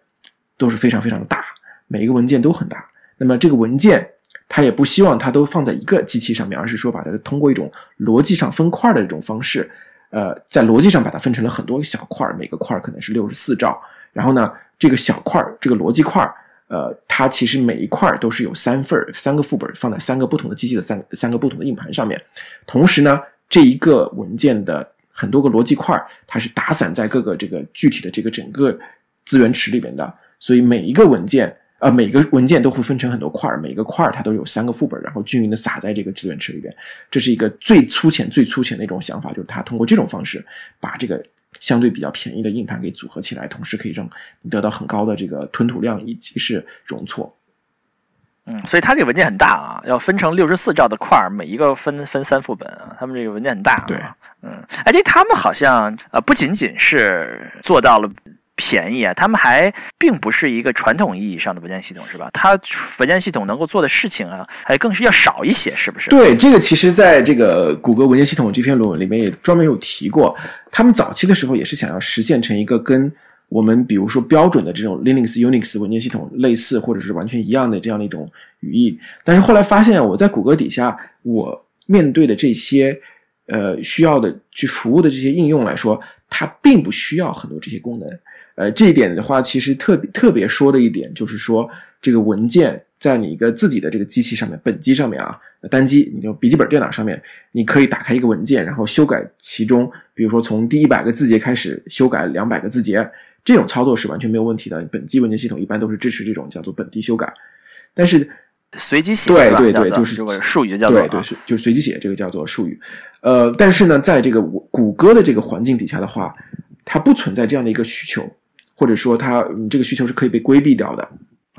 都是非常非常的大，每一个文件都很大。那么这个文件，它也不希望它都放在一个机器上面，而是说把它通过一种逻辑上分块的这种方式，呃，在逻辑上把它分成了很多小块，每个块可能是六十四兆。然后呢，这个小块这个逻辑块呃，它其实每一块都是有三份三个副本放在三个不同的机器的三三个不同的硬盘上面。同时呢，这一个文件的很多个逻辑块它是打散在各个这个具体的这个整个资源池里边的。所以每一个文件，呃，每个文件都会分成很多块儿，每个块儿它都有三个副本，然后均匀的撒在这个资源池里边。这是一个最粗浅、最粗浅的一种想法，就是它通过这种方式把这个相对比较便宜的硬盘给组合起来，同时可以让你得到很高的这个吞吐量以及是容错。嗯，所以它这个文件很大啊，要分成六十四兆的块儿，每一个分分三副本啊。他们这个文件很大，对，嗯，而且他们好像呃不仅仅是做到了。便宜啊！他们还并不是一个传统意义上的文件系统，是吧？它文件系统能够做的事情啊，还更是要少一些，是不是？对，这个其实在这个谷歌文件系统这篇论文里面也专门有提过。他们早期的时候也是想要实现成一个跟我们比如说标准的这种 Linux、Unix 文件系统类似，或者是完全一样的这样的一种语义。但是后来发现，我在谷歌底下，我面对的这些呃需要的去服务的这些应用来说，它并不需要很多这些功能。呃，这一点的话，其实特别特别说的一点就是说，这个文件在你一个自己的这个机器上面，本机上面啊，单机，你就笔记本电脑上面，你可以打开一个文件，然后修改其中，比如说从第一百个字节开始修改两百个字节，这种操作是完全没有问题的。本机文件系统一般都是支持这种叫做本地修改，但是随机写对对对，就是这个术语叫做对对是就是随机写，这个叫做术语。呃，但是呢，在这个谷歌的这个环境底下的话，它不存在这样的一个需求。或者说，它这个需求是可以被规避掉的，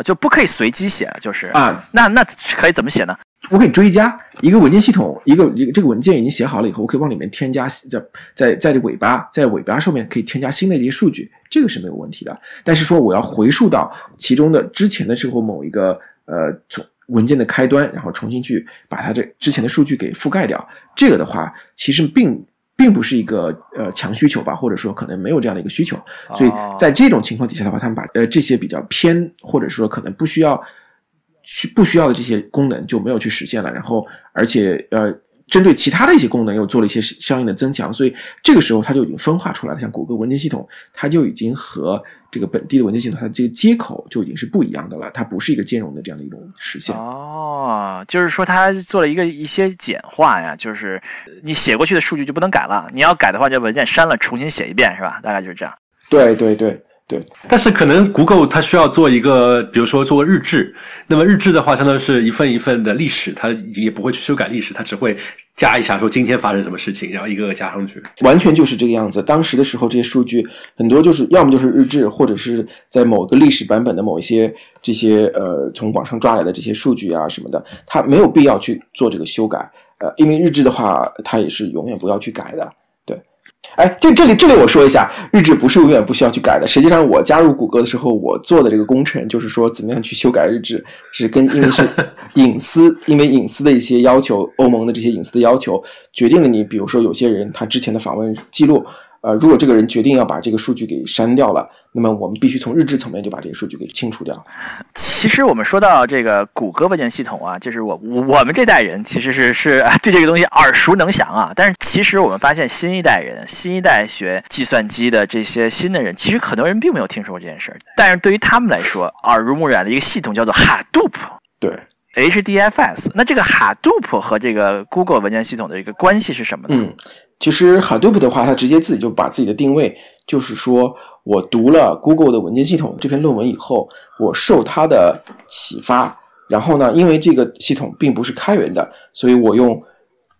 就不可以随机写，就是啊，那那可以怎么写呢？我可以追加一个文件系统，一个一个这个文件已经写好了以后，我可以往里面添加，在在在这尾巴，在尾巴上面可以添加新的这些数据，这个是没有问题的。但是说我要回溯到其中的之前的时候某一个呃从文件的开端，然后重新去把它这之前的数据给覆盖掉，这个的话其实并。并不是一个呃强需求吧，或者说可能没有这样的一个需求，所以在这种情况底下的话，他们把呃这些比较偏或者说可能不需要需不需要的这些功能就没有去实现了，然后而且呃。针对其他的一些功能，又做了一些相应的增强，所以这个时候它就已经分化出来了。像谷歌文件系统，它就已经和这个本地的文件系统，它的这个接口就已经是不一样的了。它不是一个兼容的这样的一种实现。哦，就是说它做了一个一些简化呀，就是你写过去的数据就不能改了，你要改的话就文件删了，重新写一遍，是吧？大概就是这样。对对对。对，但是可能 Google 它需要做一个，比如说做日志。那么日志的话，相当于是一份一份的历史，它也不会去修改历史，它只会加一下说今天发生什么事情，然后一个个加上去。完全就是这个样子。当时的时候，这些数据很多就是要么就是日志，或者是在某个历史版本的某一些这些呃从网上抓来的这些数据啊什么的，它没有必要去做这个修改。呃，因为日志的话，它也是永远不要去改的。哎，这这里这里我说一下，日志不是永远不需要去改的。实际上，我加入谷歌的时候，我做的这个工程就是说，怎么样去修改日志，是跟因为是 隐私，因为隐私的一些要求，欧盟的这些隐私的要求，决定了你，比如说有些人他之前的访问记录。呃，如果这个人决定要把这个数据给删掉了，那么我们必须从日志层面就把这个数据给清除掉。其实我们说到这个谷歌文件系统啊，就是我我们这代人其实是是 对这个东西耳熟能详啊。但是其实我们发现新一代人，新一代学计算机的这些新的人，其实很多人并没有听说过这件事儿。但是对于他们来说，耳濡目染的一个系统叫做 Hadoop。对。HDFS，那这个 Hadoop 和这个 Google 文件系统的一个关系是什么呢？嗯，其实 Hadoop 的话，它直接自己就把自己的定位，就是说我读了 Google 的文件系统这篇论文以后，我受它的启发，然后呢，因为这个系统并不是开源的，所以我用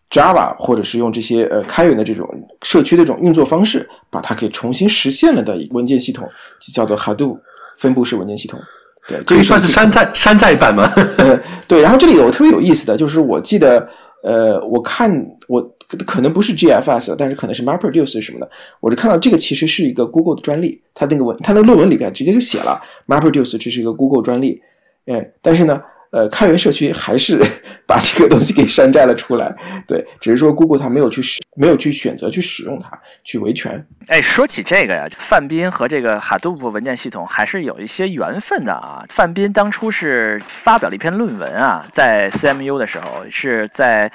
Java 或者是用这些呃开源的这种社区的这种运作方式，把它给重新实现了的文件系统，就叫做 Hadoop 分布式文件系统。对，这个算是山寨山寨版吗？呃，对。然后这里有特别有意思的就是，我记得，呃，我看我可能不是 GFS，但是可能是 MapReduce 什么的，我就看到这个其实是一个 Google 的专利，它那个文，它那个论文里边直接就写了 MapReduce 这是一个 Google 专利。哎，但是呢，呃，开源社区还是 把这个东西给山寨了出来。对，只是说 Google 它没有去使，没有去选择去使用它，去维权。哎，说起这个呀，范斌和这个 Hadoop 文件系统还是有一些缘分的啊。范斌当初是发表了一篇论文啊，在 CMU 的时候是在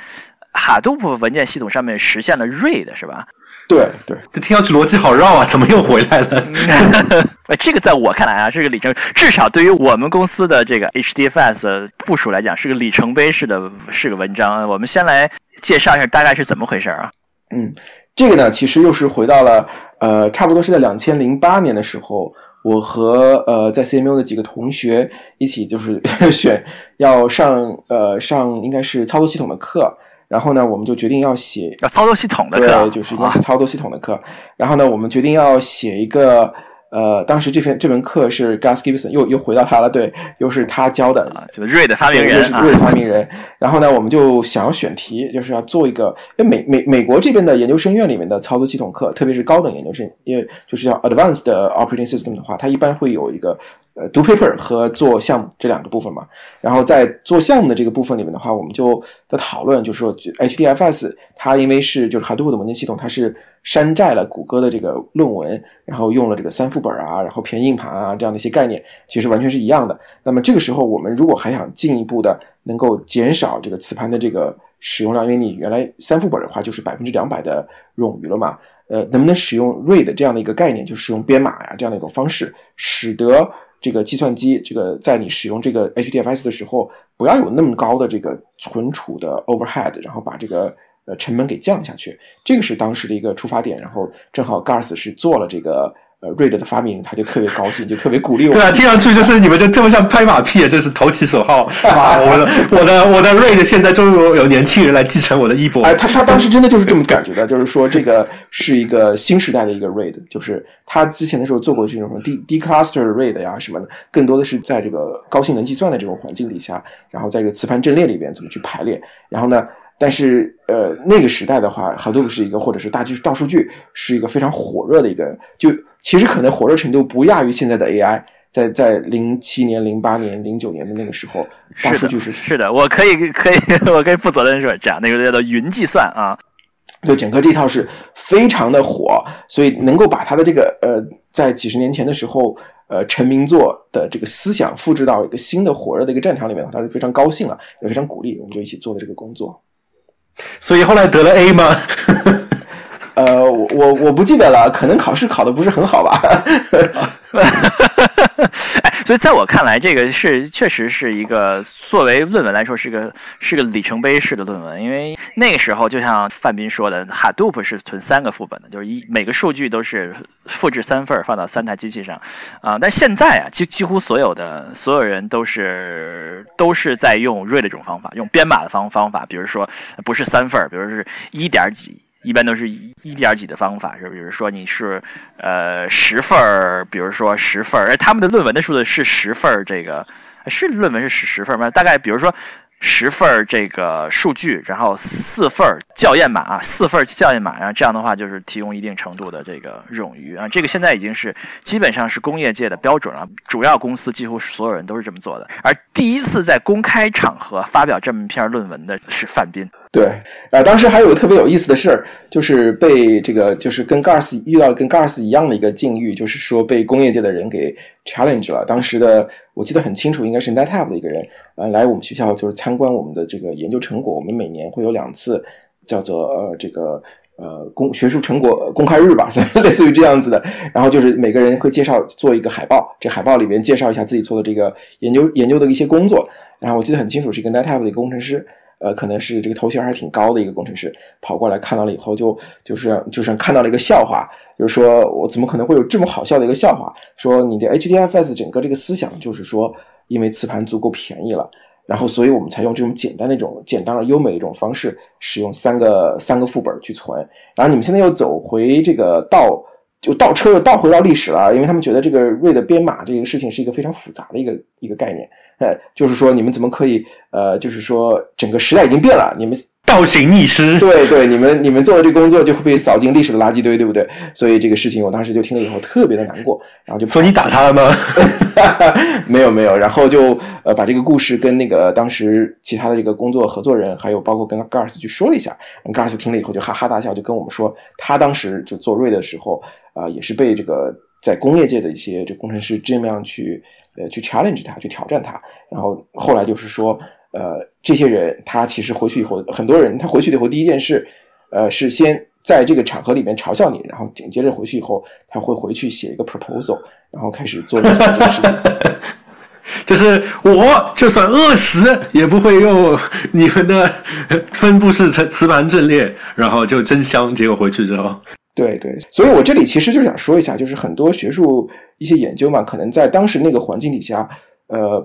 Hadoop 文件系统上面实现了 read，是吧？对对，这听上去逻辑好绕啊，怎么又回来了？这个在我看来啊，是个里程，至少对于我们公司的这个 HDFS 部署来讲，是个里程碑式的，是个文章。我们先来介绍一下大概是怎么回事啊？嗯，这个呢，其实又是回到了呃，差不多是在两千零八年的时候，我和呃在 CMU 的几个同学一起就是选要上呃上应该是操作系统的课。然后呢，我们就决定要写要操作系统的课，对，就是一个操作系统的课。然后呢，我们决定要写一个，呃，当时这篇这门课是 Gus Gibson，又又回到他了，对，又是他教的，就是 Read 发明人，是 Read 发明人。然后呢，我们就想要选题，就是要做一个，因为美美美国这边的研究生院里面的操作系统课，特别是高等研究生，因为就是叫 Advanced Operating System 的话，它一般会有一个。呃，读 paper 和做项目这两个部分嘛，然后在做项目的这个部分里面的话，我们就在讨论，就是说 HDFS 它因为是就是 Hadoop 的文件系统，它是山寨了谷歌的这个论文，然后用了这个三副本啊，然后偏硬盘啊这样的一些概念，其实完全是一样的。那么这个时候，我们如果还想进一步的能够减少这个磁盘的这个使用量，因为你原来三副本的话就是百分之两百的冗余了嘛，呃，能不能使用 read 这样的一个概念，就使用编码呀这样的一种方式，使得这个计算机，这个在你使用这个 HDFS 的时候，不要有那么高的这个存储的 overhead，然后把这个呃成本给降下去，这个是当时的一个出发点。然后正好 Gus 是做了这个。呃，瑞德的发明人，他就特别高兴，就特别鼓励我。对啊，听上去就是你们就这么像拍马屁，这是投其所好哇！我的我的我的 Red 现在终于有有年轻人来继承我的衣钵。哎，他他当时真的就是这么感觉的，就是说这个是一个新时代的一个 Red，，就是他之前的时候做过这种什么 D D cluster Red 呀什么的，更多的是在这个高性能计算的这种环境底下，然后在这个磁盘阵列里边怎么去排列，然后呢？但是，呃，那个时代的话，Hadoop 是一个，或者是大数大数据是一个非常火热的一个，就其实可能火热程度不亚于现在的 AI。在在零七年、零八年、零九年的那个时候，大数据是是的，我可以可以 我可以负责任说，这样那个叫做云计算啊，对，整个这套是非常的火，所以能够把它的这个呃，在几十年前的时候，呃，成名作的这个思想复制到一个新的火热的一个战场里面，他是非常高兴了，也非常鼓励，我们就一起做了这个工作。所以后来得了 A 吗？呃，我我我不记得了，可能考试考的不是很好吧。所以在我看来，这个是确实是一个作为论文来说是个是个里程碑式的论文，因为那个时候就像范斌说的，Hadoop 是存三个副本的，就是一每个数据都是复制三份放到三台机器上啊。但现在啊，几几乎所有的所有人都是都是在用 read 这种方法，用编码的方方法，比如说不是三份，比如是一点几。一般都是一一点几的方法，是比如说你是呃十份儿，比如说十份儿，而他们的论文的数字是十份儿，这个是论文是十十份吗？大概比如说。十份这个数据，然后四份校验码啊，四份校验码，然后这样的话就是提供一定程度的这个冗余啊。这个现在已经是基本上是工业界的标准了，主要公司几乎所有人都是这么做的。而第一次在公开场合发表这么一篇论文的是范斌。对，啊，当时还有个特别有意思的事儿，就是被这个就是跟 Gus 遇到跟 Gus 一样的一个境遇，就是说被工业界的人给 challenge 了。当时的。我记得很清楚，应该是 NetApp 的一个人，呃，来我们学校就是参观我们的这个研究成果。我们每年会有两次，叫做呃这个呃公学术成果公开日吧，类似于这样子的。然后就是每个人会介绍做一个海报，这海报里面介绍一下自己做的这个研究研究的一些工作。然后我记得很清楚，是一个 NetApp 的一个工程师。呃，可能是这个头衔还挺高的一个工程师跑过来看到了以后，就就是就是看到了一个笑话，就是说我怎么可能会有这么好笑的一个笑话？说你的 HDFS 整个这个思想就是说，因为磁盘足够便宜了，然后所以我们才用这种简单的一种简单而优美的一种方式，使用三个三个副本去存。然后你们现在又走回这个倒就倒车又倒回到历史了，因为他们觉得这个 read 编码这个事情是一个非常复杂的一个一个概念。呃，就是说，你们怎么可以？呃，就是说，整个时代已经变了，你们倒行逆施。对对，你们你们做的这个工作就会被扫进历史的垃圾堆，对不对？所以这个事情我当时就听了以后特别的难过，然后就所以你打他了吗？没有没有，然后就呃把这个故事跟那个当时其他的这个工作合作人，还有包括跟 Gars 去说了一下，Gars 听了以后就哈哈大笑，就跟我们说他当时就做瑞的时候啊、也是被这个在工业界的一些这工程师这么样去呃去 challenge 他，去挑战他，然后后来就是说呃这些人他其实回去以后，很多人他回去以后第一件事呃是先在这个场合里面嘲笑你，然后紧接着回去以后他会回去写一个 proposal，然后开始做这个事情。就是我就算饿死也不会用你们的分布式磁磁盘阵列，然后就真香。结果回去之后，对对，所以我这里其实就想说一下，就是很多学术一些研究嘛，可能在当时那个环境底下，呃，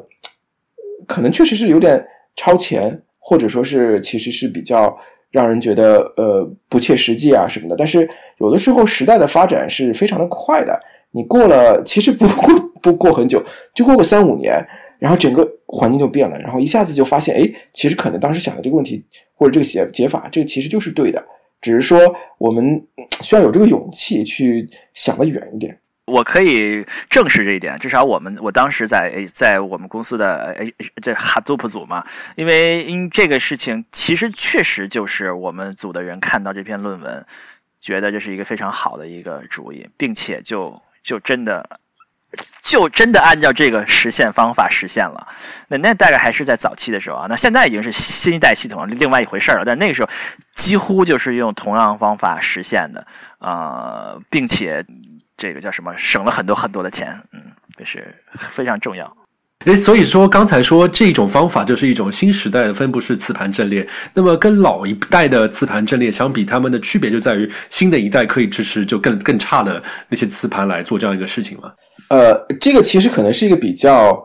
可能确实是有点超前，或者说是其实是比较让人觉得呃不切实际啊什么的。但是有的时候时代的发展是非常的快的，你过了其实不过不过很久，就过个三五年，然后整个环境就变了，然后一下子就发现，哎，其实可能当时想的这个问题或者这个解解法，这个其实就是对的。只是说我们需要有这个勇气去想得远一点。我可以证实这一点，至少我们我当时在在我们公司的诶这 Hadoop 组嘛，因为因这个事情其实确实就是我们组的人看到这篇论文，觉得这是一个非常好的一个主意，并且就就真的就真的按照这个实现方法实现了。那那大概还是在早期的时候啊，那现在已经是新一代系统，另外一回事儿了。但那个时候几乎就是用同样方法实现的，呃，并且这个叫什么，省了很多很多的钱，嗯，这是非常重要。诶，所以说刚才说这种方法就是一种新时代的分布式磁盘阵列。那么跟老一代的磁盘阵列相比，它们的区别就在于新的一代可以支持就更更差的那些磁盘来做这样一个事情嘛？呃，这个其实可能是一个比较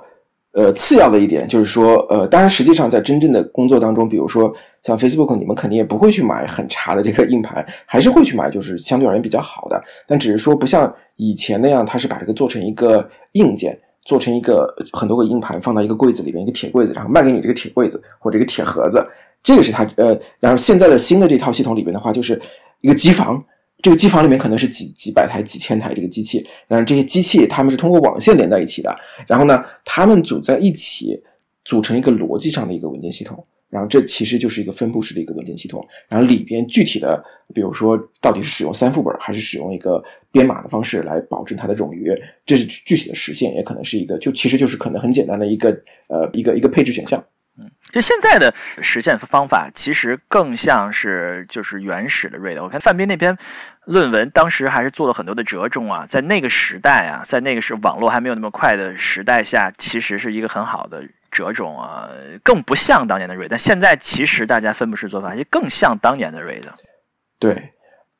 呃次要的一点，就是说，呃，当然实际上在真正的工作当中，比如说像 Facebook，你们肯定也不会去买很差的这个硬盘，还是会去买就是相对而言比较好的，但只是说不像以前那样，它是把这个做成一个硬件。做成一个很多个硬盘放到一个柜子里面，一个铁柜子，然后卖给你这个铁柜子或者一个铁盒子，这个是它呃，然后现在的新的这套系统里面的话，就是一个机房，这个机房里面可能是几几百台、几千台这个机器，然后这些机器它们是通过网线连在一起的，然后呢，它们组在一起，组成一个逻辑上的一个文件系统。然后这其实就是一个分布式的一个文件系统，然后里边具体的，比如说到底是使用三副本还是使用一个编码的方式来保证它的冗余，这是具体的实现，也可能是一个就其实就是可能很简单的一个呃一个一个配置选项。就现在的实现方法其实更像是就是原始的 read。我看范斌那篇论文当时还是做了很多的折中啊，在那个时代啊，在那个是网络还没有那么快的时代下，其实是一个很好的。折中啊，更不像当年的 read 但现在其实大家分布式做法就更像当年的 read。对，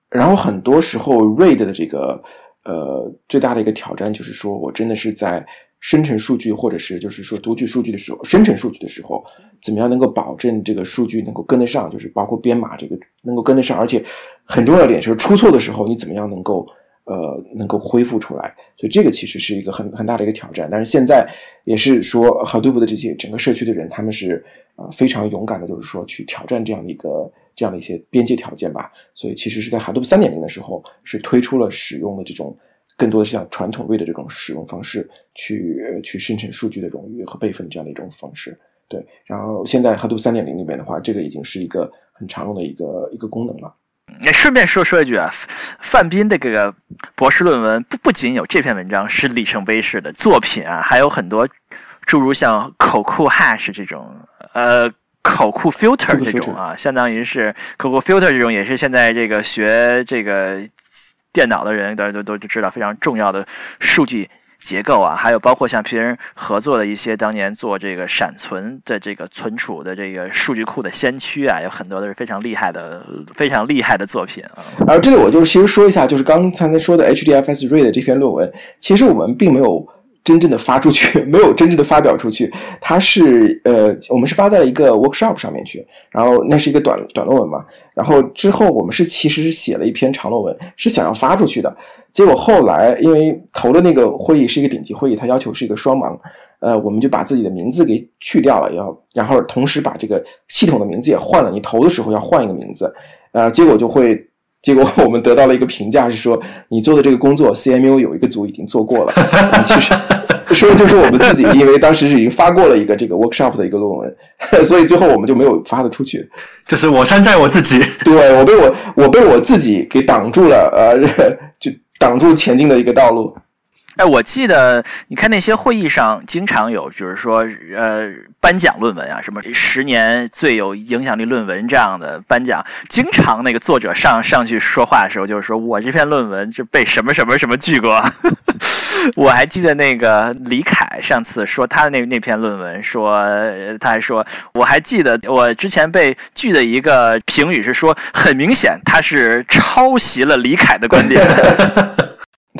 然后很多时候 read 的这个呃最大的一个挑战就是说我真的是在生成数据或者是就是说读取数据的时候，生成数据的时候，怎么样能够保证这个数据能够跟得上，就是包括编码这个能够跟得上，而且很重要一点就是出错的时候你怎么样能够。呃，能够恢复出来，所以这个其实是一个很很大的一个挑战。但是现在也是说，Hadoop 的这些整个社区的人，他们是呃非常勇敢的，就是说去挑战这样的一个这样的一些边界条件吧。所以其实是在 Hadoop 三点零的时候，是推出了使用的这种更多的像传统 RAID 的这种使用方式，去去生成数据的冗余和备份这样的一种方式。对，然后现在 Hadoop 三点零里面的话，这个已经是一个很常用的一个一个功能了。那顺便说说一句啊，范斌的这个博士论文不不仅有这篇文章是里程碑式的作品啊，还有很多诸如像口库 hash 这种，呃，口库 filter 这种啊，相当于是口库 filter 这种，也是现在这个学这个电脑的人都都都知道非常重要的数据。结构啊，还有包括像别人合作的一些当年做这个闪存的这个存储的这个数据库的先驱啊，有很多都是非常厉害的、非常厉害的作品啊。而这里我就其实说一下，就是刚才说的 HDFS Read 这篇论文，其实我们并没有真正的发出去，没有真正的发表出去。它是呃，我们是发在了一个 workshop 上面去，然后那是一个短短论文嘛。然后之后我们是其实是写了一篇长论文，是想要发出去的。结果后来因为投的那个会议是一个顶级会议，它要求是一个双盲，呃，我们就把自己的名字给去掉了，要然后同时把这个系统的名字也换了。你投的时候要换一个名字，呃，结果就会。结果我们得到了一个评价，是说你做的这个工作，CMU 有一个组已经做过了。其 实说的就是我们自己，因为当时是已经发过了一个这个 workshop 的一个论文，所以最后我们就没有发的出去。就是我山寨我自己，对我被我我被我自己给挡住了，呃，就挡住前进的一个道路。哎，我记得你看那些会议上经常有，就是说，呃，颁奖论文啊，什么十年最有影响力论文这样的颁奖，经常那个作者上上去说话的时候，就是说我这篇论文就被什么什么什么拒过。我还记得那个李凯上次说他的那那篇论文，说他还说，我还记得我之前被拒的一个评语是说，很明显他是抄袭了李凯的观点。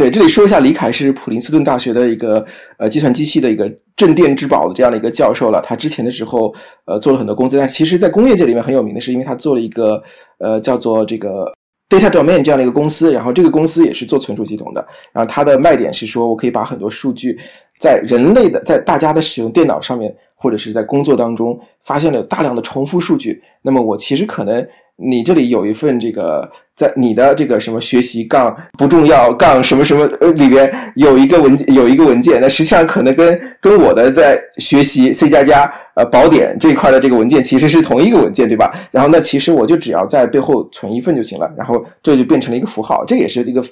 对，这里说一下，李凯是普林斯顿大学的一个呃计算机系的一个镇店之宝的这样的一个教授了。他之前的时候呃做了很多工作，但是其实在工业界里面很有名的是，因为他做了一个呃叫做这个 Data Domain 这样的一个公司，然后这个公司也是做存储系统的。然后它的卖点是说我可以把很多数据在人类的在大家的使用电脑上面或者是在工作当中发现了大量的重复数据，那么我其实可能。你这里有一份这个，在你的这个什么学习杠不重要杠什么什么呃里边有一个文有一个文件，那实际上可能跟跟我的在学习 C 加加呃宝典这块的这个文件其实是同一个文件，对吧？然后那其实我就只要在背后存一份就行了，然后这就变成了一个符号，这也是一个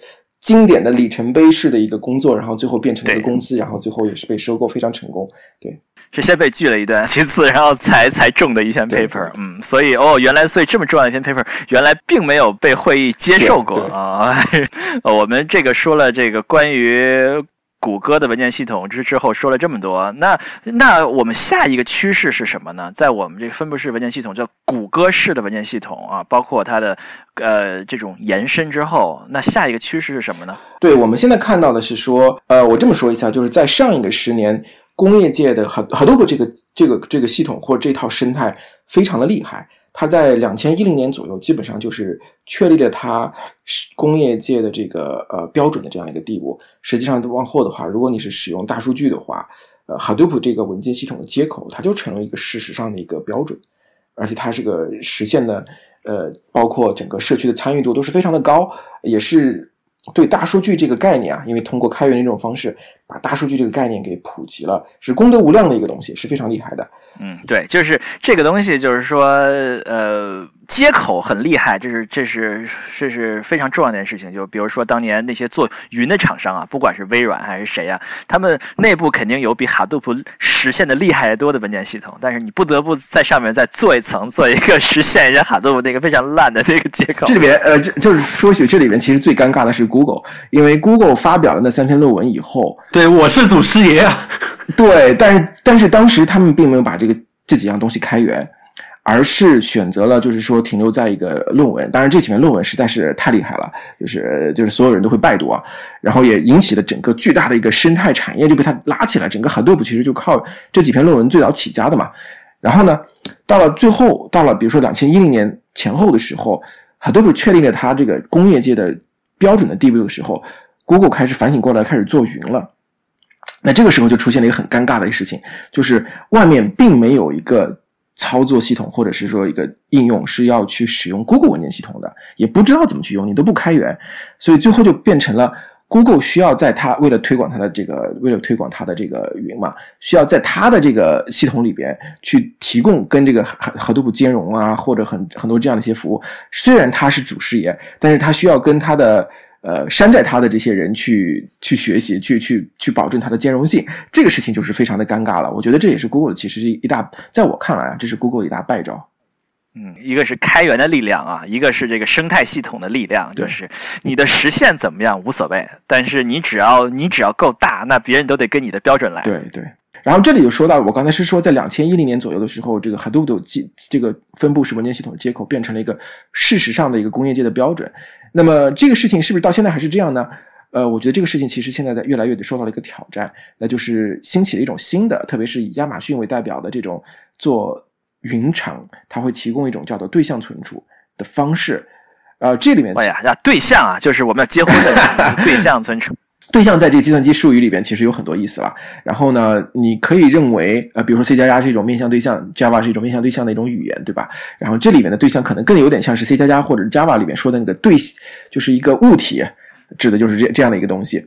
经典的里程碑式的一个工作，然后最后变成了一个公司，然后最后也是被收购非常成功，对。是先被拒了一顿，其次然后才才中的一篇 paper，嗯，所以哦，原来所以这么重要的一篇 paper，原来并没有被会议接受过啊。我们这个说了这个关于谷歌的文件系统之之后说了这么多，那那我们下一个趋势是什么呢？在我们这个分布式文件系统叫谷歌式的文件系统啊，包括它的呃这种延伸之后，那下一个趋势是什么呢？对，我们现在看到的是说，呃，我这么说一下，就是在上一个十年。工业界的很很多个这个这个这个系统或这套生态非常的厉害，它在两千一零年左右基本上就是确立了它工业界的这个呃标准的这样一个地步。实际上往后的话，如果你是使用大数据的话，呃，Hadoop 这个文件系统的接口，它就成了一个事实上的一个标准，而且它这个实现的呃，包括整个社区的参与度都是非常的高，也是。对大数据这个概念啊，因为通过开源的这种方式，把大数据这个概念给普及了，是功德无量的一个东西，是非常厉害的。嗯，对，就是这个东西，就是说，呃。接口很厉害，这是这是这是非常重要的一件事情。就比如说当年那些做云的厂商啊，不管是微软还是谁啊，他们内部肯定有比 Hadoop 实现的厉害得多的文件系统，但是你不得不在上面再做一层，做一个实现一下 Hadoop 那个非常烂的那个接口。这里边呃，这就是说起这里边其实最尴尬的是 Google，因为 Google 发表了那三篇论文以后，对对我是祖师爷啊，对，但是但是当时他们并没有把这个这几样东西开源。而是选择了，就是说停留在一个论文。当然，这几篇论文实在是太厉害了，就是就是所有人都会拜读啊。然后也引起了整个巨大的一个生态产业就被它拉起来。整个 Hadoop 其实就靠这几篇论文最早起家的嘛。然后呢，到了最后，到了比如说两千一零年前后的时候，Hadoop 确定了它这个工业界的标准的地位的时候，Google 开始反省过来，开始做云了。那这个时候就出现了一个很尴尬的一个事情，就是外面并没有一个。操作系统或者是说一个应用是要去使用 Google 文件系统的，也不知道怎么去用，你都不开源，所以最后就变成了 Google 需要在它为了推广它的这个，为了推广它的这个云嘛，需要在它的这个系统里边去提供跟这个很很多不兼容啊，或者很很多这样的一些服务。虽然它是主事业，但是它需要跟它的。呃，山寨它的这些人去去学习，去去去保证它的兼容性，这个事情就是非常的尴尬了。我觉得这也是 Google 其实是一大，在我看来啊，这是 Google 一大败招。嗯，一个是开源的力量啊，一个是这个生态系统的力量，就是你的实现怎么样无所谓，但是你只要你只要够大，那别人都得跟你的标准来。对对。然后这里就说到，我刚才是说在两千一零年左右的时候，这个 Hadoop 的这个分布式文件系统接口变成了一个事实上的一个工业界的标准。那么这个事情是不是到现在还是这样呢？呃，我觉得这个事情其实现在在越来越的受到了一个挑战，那就是兴起了一种新的，特别是以亚马逊为代表的这种做云厂，它会提供一种叫做对象存储的方式。呃，这里面，哎呀，对象啊，就是我们要结婚的 对象存储。对象在这个计算机术语里边其实有很多意思了。然后呢，你可以认为，呃，比如说 C 加加是一种面向对象，Java 是一种面向对象的一种语言，对吧？然后这里面的对象可能更有点像是 C 加加或者 Java 里面说的那个对，就是一个物体，指的就是这这样的一个东西。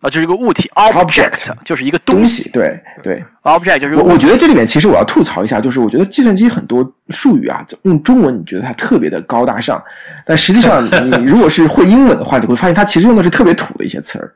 啊，就是一个物体，object 就是一个东西。对对，object 就是。我我觉得这里面其实我要吐槽一下，就是我觉得计算机很多术语啊，用中文你觉得它特别的高大上，但实际上你如果是会英文的话，你会发现它其实用的是特别土的一些词儿。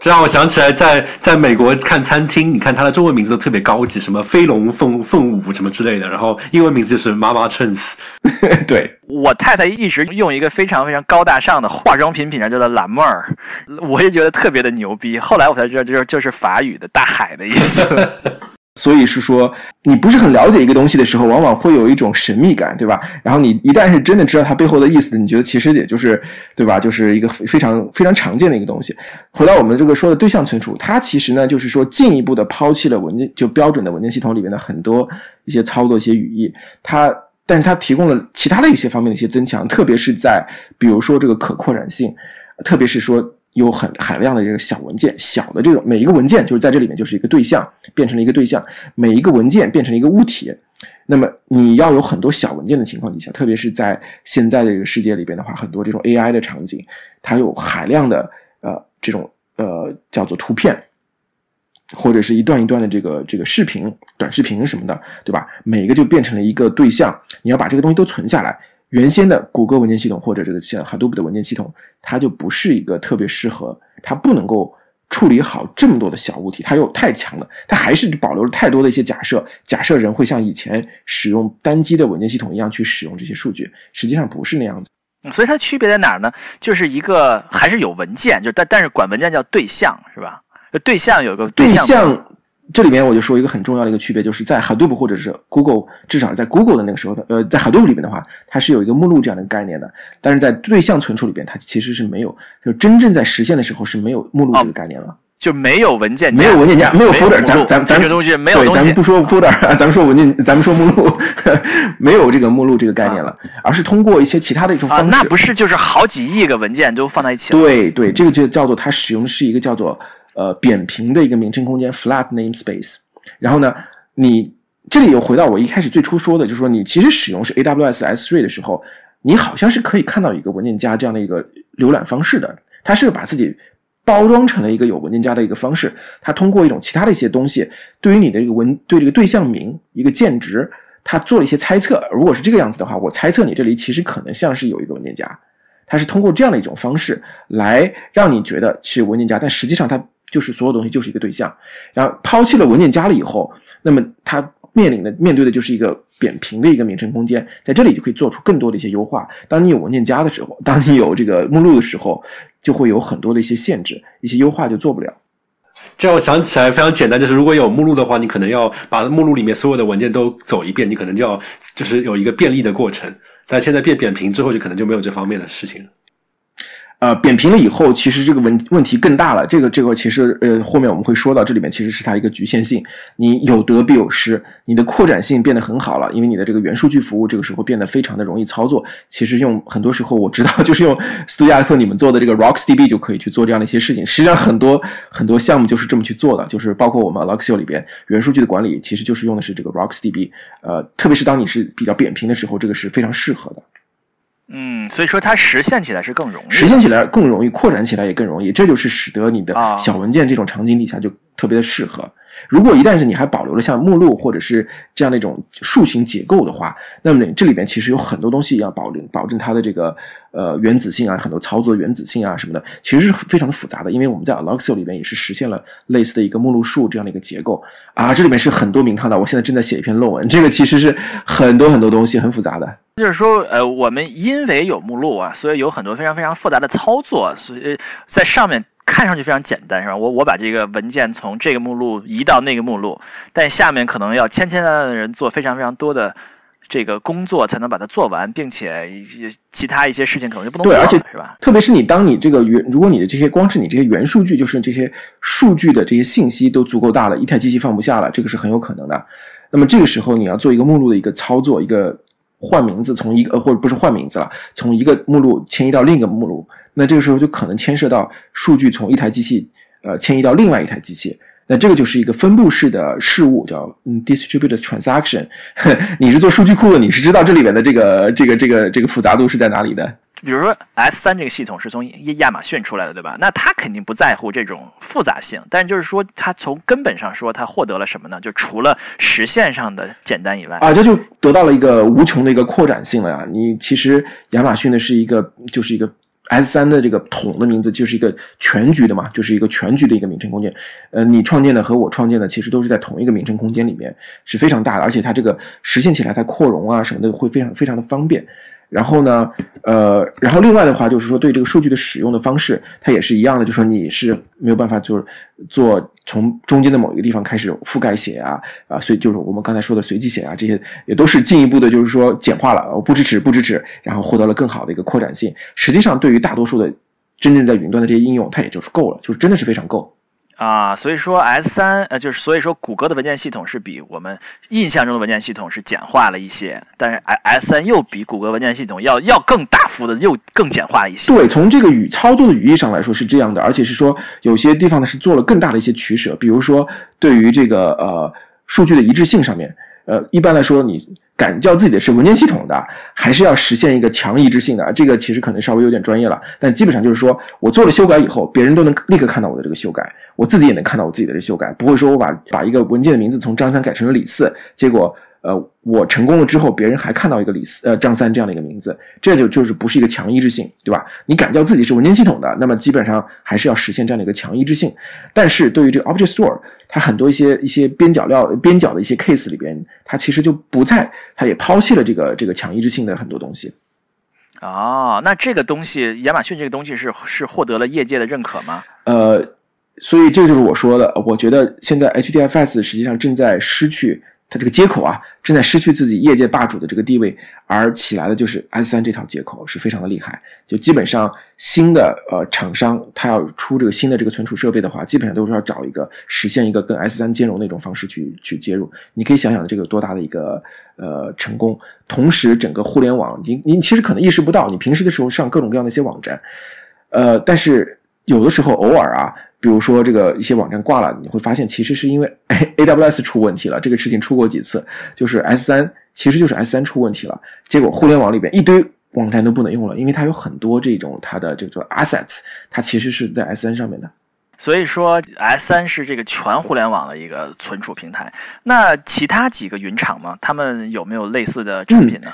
这让我想起来，在在美国看餐厅，你看它的中文名字都特别高级，什么飞龙凤凤舞什么之类的，然后英文名字就是妈妈 Chance。对我太太一直用一个非常非常高大上的化妆品品牌叫做蓝妹儿，我也觉得特别的牛逼。后来我才知道，就是就是法语的大海的意思。所以是说，你不是很了解一个东西的时候，往往会有一种神秘感，对吧？然后你一旦是真的知道它背后的意思，你觉得其实也就是，对吧？就是一个非常非常常见的一个东西。回到我们这个说的对象存储，它其实呢，就是说进一步的抛弃了文件就标准的文件系统里面的很多一些操作一些语义，它，但是它提供了其他的一些方面的一些增强，特别是在比如说这个可扩展性，特别是说。有很海量的这个小文件，小的这种每一个文件就是在这里面就是一个对象，变成了一个对象，每一个文件变成了一个物体。那么你要有很多小文件的情况底下，特别是在现在的这个世界里边的话，很多这种 AI 的场景，它有海量的呃这种呃叫做图片，或者是一段一段的这个这个视频、短视频什么的，对吧？每一个就变成了一个对象，你要把这个东西都存下来。原先的谷歌文件系统或者这个像 Hadoop 的文件系统，它就不是一个特别适合，它不能够处理好这么多的小物体，它又太强了，它还是保留了太多的一些假设，假设人会像以前使用单机的文件系统一样去使用这些数据，实际上不是那样子。所以它区别在哪儿呢？就是一个还是有文件，就但但是管文件叫对象是吧？对象有个对象。这里面我就说一个很重要的一个区别，就是在 Hadoop 或者是 Google，至少在 Google 的那个时候的，呃，在 Hadoop 里面的话，它是有一个目录这样的概念的。但是在对象存储里边，它其实是没有，就真正在实现的时候是没有目录这个概念了，就没有文件夹，没有文件夹，没有 folder，咱咱咱这东西没有东西，咱们不说 folder，咱们说文件，咱们说目录，没有这个目录这个概念了，而是通过一些其他的一种方式。那不是就是好几亿个文件都放在一起？对对，这个就叫做它使用的是一个叫做呃扁平的一个名称空间 （flat namespace）。然后呢，你这里又回到我一开始最初说的，就是说你其实使用是 AWS S3 的时候，你好像是可以看到一个文件夹这样的一个浏览方式的。它是把自己包装成了一个有文件夹的一个方式，它通过一种其他的一些东西，对于你的一个文对这个对象名一个键值，它做了一些猜测。如果是这个样子的话，我猜测你这里其实可能像是有一个文件夹，它是通过这样的一种方式来让你觉得是文件夹，但实际上它。就是所有东西就是一个对象，然后抛弃了文件夹了以后，那么它面临的面对的就是一个扁平的一个名称空间，在这里就可以做出更多的一些优化。当你有文件夹的时候，当你有这个目录的时候，就会有很多的一些限制，一些优化就做不了。这让我想起来非常简单，就是如果有目录的话，你可能要把目录里面所有的文件都走一遍，你可能就要就是有一个便利的过程。但现在变扁平之后，就可能就没有这方面的事情了。呃，扁平了以后，其实这个问问题更大了。这个这个其实呃，后面我们会说到，这里面其实是它一个局限性。你有得必有失，你的扩展性变得很好了，因为你的这个元数据服务这个时候变得非常的容易操作。其实用很多时候我知道，就是用斯图亚特你们做的这个 RocksDB 就可以去做这样的一些事情。实际上很多很多项目就是这么去做的，就是包括我们 Luxio 里边元数据的管理，其实就是用的是这个 RocksDB。呃，特别是当你是比较扁平的时候，这个是非常适合的。嗯，所以说它实现起来是更容易，实现起来更容易，扩展起来也更容易，这就是使得你的小文件这种场景底下就特别的适合。如果一旦是你还保留了像目录或者是这样的一种树形结构的话，那么这里边其实有很多东西要保证保证它的这个呃原子性啊，很多操作原子性啊什么的，其实是非常的复杂的。因为我们在 Alluxio 里边也是实现了类似的一个目录树这样的一个结构啊，这里面是很多名堂的。我现在正在写一篇论文，这个其实是很多很多东西很复杂的。就是说，呃，我们因为有目录啊，所以有很多非常非常复杂的操作，所以在上面。看上去非常简单，是吧？我我把这个文件从这个目录移到那个目录，但下面可能要千千万万的人做非常非常多的这个工作才能把它做完，并且其他一些事情可能就不能做了，是吧？特别是你当你这个原，如果你的这些光是你这些元数据，就是这些数据的这些信息都足够大了，一台机器放不下了，这个是很有可能的。那么这个时候你要做一个目录的一个操作，一个换名字，从一个呃或者不是换名字了，从一个目录迁移到另一个目录，那这个时候就可能牵涉到数据从一台机器呃迁移到另外一台机器。那这个就是一个分布式的事物，叫嗯 distributed transaction。你是做数据库的，你是知道这里面的这个这个这个这个复杂度是在哪里的。比如说 S 三这个系统是从亚马逊出来的，对吧？那它肯定不在乎这种复杂性，但就是说，它从根本上说，它获得了什么呢？就除了实现上的简单以外，啊，这就得到了一个无穷的一个扩展性了呀。你其实亚马逊的是一个，就是一个。S 三的这个桶的名字就是一个全局的嘛，就是一个全局的一个名称空间。呃，你创建的和我创建的其实都是在同一个名称空间里面，是非常大的，而且它这个实现起来它扩容啊什么的会非常非常的方便。然后呢，呃，然后另外的话就是说，对这个数据的使用的方式，它也是一样的，就说你是没有办法就是做从中间的某一个地方开始覆盖写啊啊，所以就是我们刚才说的随机写啊，这些也都是进一步的，就是说简化了，不支持不支持，然后获得了更好的一个扩展性。实际上，对于大多数的真正在云端的这些应用，它也就是够了，就是真的是非常够。啊，所以说 S 三呃，就是所以说谷歌的文件系统是比我们印象中的文件系统是简化了一些，但是 S 三又比谷歌文件系统要要更大幅的又更简化一些。对，从这个语操作的语义上来说是这样的，而且是说有些地方呢是做了更大的一些取舍，比如说对于这个呃数据的一致性上面，呃一般来说你。敢叫自己的是文件系统的，还是要实现一个强一致性的？这个其实可能稍微有点专业了，但基本上就是说我做了修改以后，别人都能立刻看到我的这个修改，我自己也能看到我自己的这修改，不会说我把把一个文件的名字从张三改成了李四，结果。呃，我成功了之后，别人还看到一个李四呃张三这样的一个名字，这就就是不是一个强一致性，对吧？你敢叫自己是文件系统的，那么基本上还是要实现这样的一个强一致性。但是对于这个 Object Store，它很多一些一些边角料边角的一些 case 里边，它其实就不在，它也抛弃了这个这个强一致性的很多东西。哦，那这个东西，亚马逊这个东西是是获得了业界的认可吗？呃，所以这就是我说的，我觉得现在 HDFS 实际上正在失去。它这个接口啊，正在失去自己业界霸主的这个地位，而起来的就是 S 三这套接口是非常的厉害。就基本上新的呃厂商，它要出这个新的这个存储设备的话，基本上都是要找一个实现一个跟 S 三兼容那种方式去去接入。你可以想想这个有多大的一个呃成功。同时，整个互联网，你你其实可能意识不到，你平时的时候上各种各样的一些网站，呃，但是有的时候偶尔啊。比如说这个一些网站挂了，你会发现其实是因为 A W S 出问题了。这个事情出过几次，就是 S 三其实就是 S 三出问题了，结果互联网里边一堆网站都不能用了，因为它有很多这种它的这个 assets，它其实是在 S 三上面的。所以说 S 三是这个全互联网的一个存储平台。那其他几个云厂嘛？他们有没有类似的产品呢？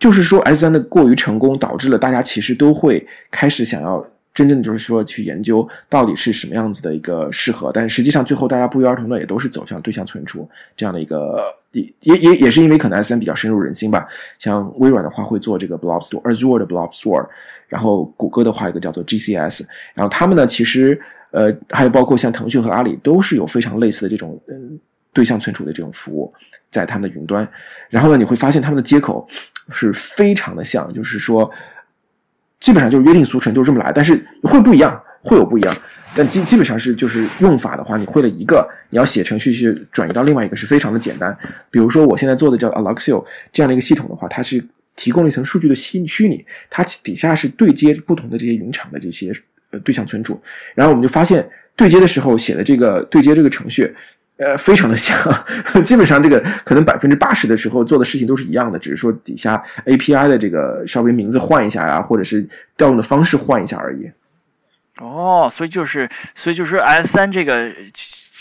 就是说 S 三的过于成功，导致了大家其实都会开始想要。真正的就是说去研究到底是什么样子的一个适合，但是实际上最后大家不约而同的也都是走向对象存储这样的一个，也也也也是因为可能 S 三比较深入人心吧。像微软的话会做这个 Blob Store，Azure 的 Blob Store，然后谷歌的话一个叫做 GCS，然后他们呢其实呃还有包括像腾讯和阿里都是有非常类似的这种嗯对象存储的这种服务在他们的云端，然后呢你会发现他们的接口是非常的像，就是说。基本上就是约定俗成，就是这么来。但是会不一样，会有不一样。但基基本上是就是用法的话，你会了一个，你要写程序去转移到另外一个是非常的简单。比如说我现在做的叫 Alexio 这样的一个系统的话，它是提供了一层数据的虚虚拟，它底下是对接不同的这些云厂的这些呃对象存储。然后我们就发现对接的时候写的这个对接这个程序。呃，非常的像，基本上这个可能百分之八十的时候做的事情都是一样的，只是说底下 API 的这个稍微名字换一下呀，或者是调用的方式换一下而已。哦，所以就是，所以就是 S 三这个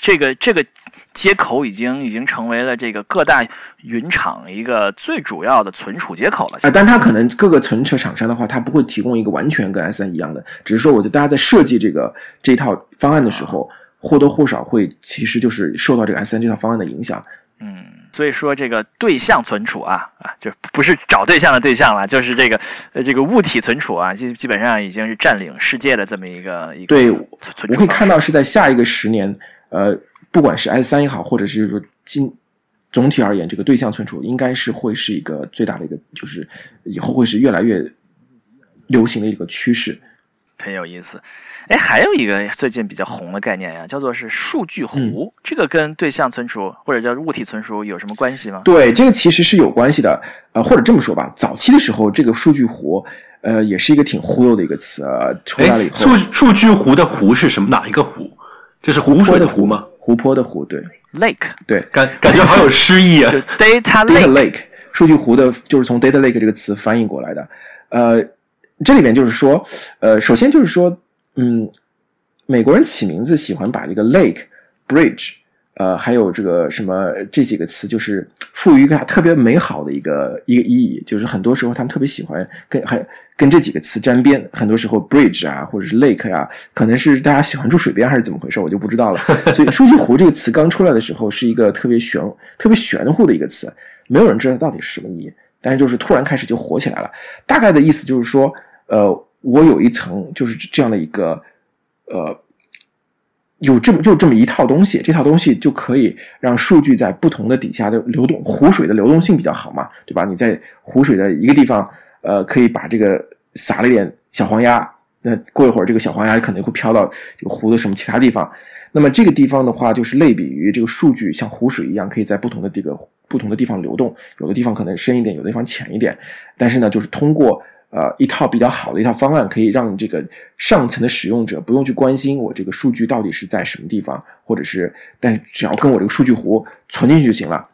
这个这个接口已经已经成为了这个各大云厂一个最主要的存储接口了。啊，但它可能各个存储厂商的话，它不会提供一个完全跟 S 三一样的，只是说我觉得大家在设计这个这套方案的时候。或多或少会，其实就是受到这个 S N 这套方案的影响。嗯，所以说这个对象存储啊啊，就不是找对象的对象了，就是这个呃这个物体存储啊，基基本上已经是占领世界的这么一个一个。对，我可以看到是在下一个十年，呃，不管是 S 三也好，或者是说今总体而言，这个对象存储应该是会是一个最大的一个，就是以后会是越来越流行的一个趋势。很有意思。哎，还有一个最近比较红的概念呀，叫做是数据湖。这个跟对象存储或者叫物体存储有什么关系吗？对，这个其实是有关系的。呃，或者这么说吧，早期的时候，这个数据湖，呃，也是一个挺忽悠的一个词。出来了以后，数数据湖的湖是什么？哪一个湖？这是湖水的湖吗？湖泊的湖，对，lake，对，感感觉好有诗意啊。data lake，数据湖的，就是从 data lake 这个词翻译过来的。呃，这里面就是说，呃，首先就是说，嗯。美国人起名字喜欢把这个 lake、bridge，呃，还有这个什么这几个词，就是赋予一个特别美好的一个一个意义。就是很多时候他们特别喜欢跟还跟这几个词沾边。很多时候 bridge 啊，或者是 lake 呀，可能是大家喜欢住水边还是怎么回事，我就不知道了。所以数据湖这个词刚出来的时候是一个特别玄、特别玄乎的一个词，没有人知道到底是什么意义。但是就是突然开始就火起来了。大概的意思就是说，呃，我有一层就是这样的一个。呃，有这么就这么一套东西，这套东西就可以让数据在不同的底下的流动，湖水的流动性比较好嘛，对吧？你在湖水的一个地方，呃，可以把这个撒了一点小黄鸭，那过一会儿这个小黄鸭可能会飘到这个湖的什么其他地方。那么这个地方的话，就是类比于这个数据像湖水一样，可以在不同的这个不同的地方流动，有的地方可能深一点，有的地方浅一点，但是呢，就是通过。呃，一套比较好的一套方案，可以让这个上层的使用者不用去关心我这个数据到底是在什么地方，或者是，但只要跟我这个数据湖存进去就行了。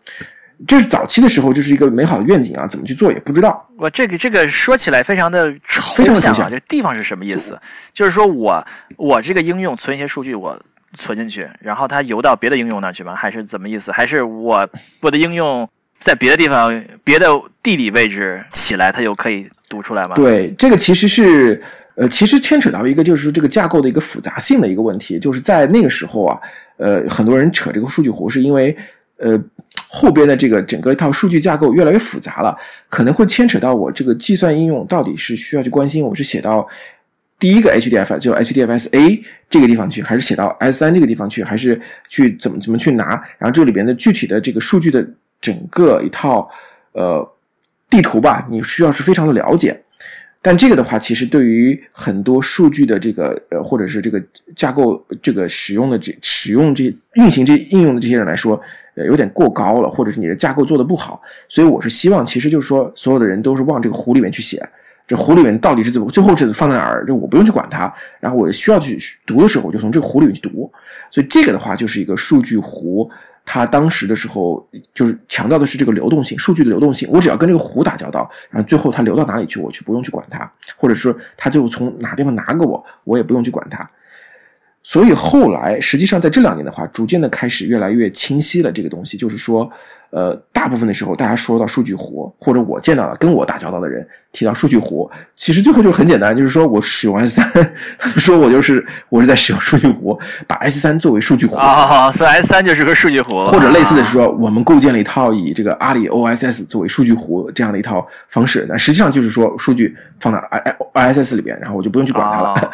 这是早期的时候，就是一个美好的愿景啊，怎么去做也不知道。我这个这个说起来非常的抽象啊，这地方是什么意思？就是说我我这个应用存一些数据，我存进去，然后它游到别的应用那去吗？还是怎么意思？还是我我的应用？在别的地方、别的地理位置起来，它就可以读出来吗？对，这个其实是，呃，其实牵扯到一个就是这个架构的一个复杂性的一个问题。就是在那个时候啊，呃，很多人扯这个数据湖，是因为，呃，后边的这个整个一套数据架构越来越复杂了，可能会牵扯到我这个计算应用到底是需要去关心我是写到第一个 HDF 就 HDFS A 这个地方去，还是写到 S 三这个地方去，还是去怎么怎么去拿？然后这里边的具体的这个数据的。整个一套呃地图吧，你需要是非常的了解，但这个的话，其实对于很多数据的这个呃，或者是这个架构这个使用的这使用这运行这应用的这些人来说，呃，有点过高了，或者是你的架构做的不好，所以我是希望，其实就是说，所有的人都是往这个湖里面去写，这湖里面到底是怎么，最后是放在哪儿，这我不用去管它，然后我需要去读的时候，我就从这个湖里面去读，所以这个的话就是一个数据湖。他当时的时候就是强调的是这个流动性，数据的流动性。我只要跟这个湖打交道，然后最后它流到哪里去，我就不用去管它，或者说它就从哪地方拿给我，我也不用去管它。所以后来实际上在这两年的话，逐渐的开始越来越清晰了。这个东西就是说。呃，大部分的时候，大家说到数据湖，或者我见到的跟我打交道的人提到数据湖，其实最后就很简单，就是说我使用 S 三，说我就是我是在使用数据湖，把 S 三作为数据湖啊，所以 S 三就是个数据湖，或者类似的说，我们构建了一套以这个阿里 OSS 作为数据湖这样的一套方式，那实际上就是说数据放到 I ISS 里边，然后我就不用去管它了。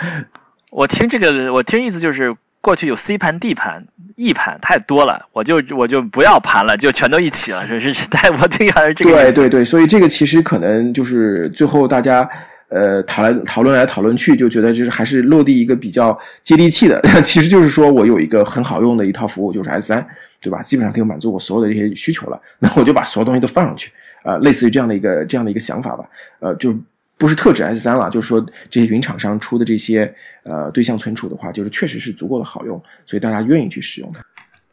我听这个，我听意思就是。过去有 C 盘、D 盘、E 盘太多了，我就我就不要盘了，就全都一起了。是是但我是这个？对对对，所以这个其实可能就是最后大家呃讨来讨论来讨论去，就觉得就是还是落地一个比较接地气的。其实就是说我有一个很好用的一套服务，就是 S 三，对吧？基本上可以满足我所有的这些需求了。那我就把所有东西都放上去，呃，类似于这样的一个这样的一个想法吧，呃，就。不是特指 S 三了，就是说这些云厂商出的这些呃对象存储的话，就是确实是足够的好用，所以大家愿意去使用它。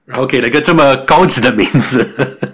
然后给了一个这么高级的名字，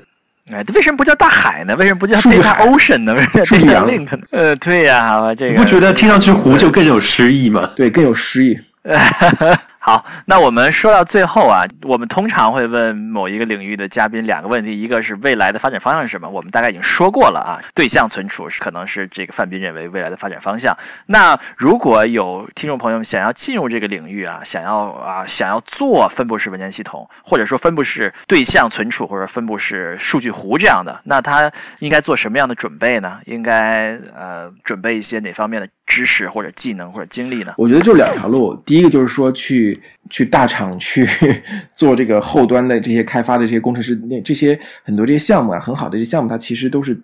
哎，为什么不叫大海呢？为什么不叫 Data Ocean 呢？为什么叫 Data Link 呢？呃，对呀，这个你不觉得听上去湖就更有诗意吗？对，更有诗意。好，那我们说到最后啊，我们通常会问某一个领域的嘉宾两个问题，一个是未来的发展方向是什么？我们大概已经说过了啊，对象存储是可能是这个范斌认为未来的发展方向。那如果有听众朋友们想要进入这个领域啊，想要啊想要做分布式文件系统，或者说分布式对象存储或者分布式数据湖这样的，那他应该做什么样的准备呢？应该呃准备一些哪方面的？知识或者技能或者经历呢？我觉得就两条路，第一个就是说去去大厂去 做这个后端的这些开发的这些工程师，那这些很多这些项目啊，很好的这些项目，它其实都是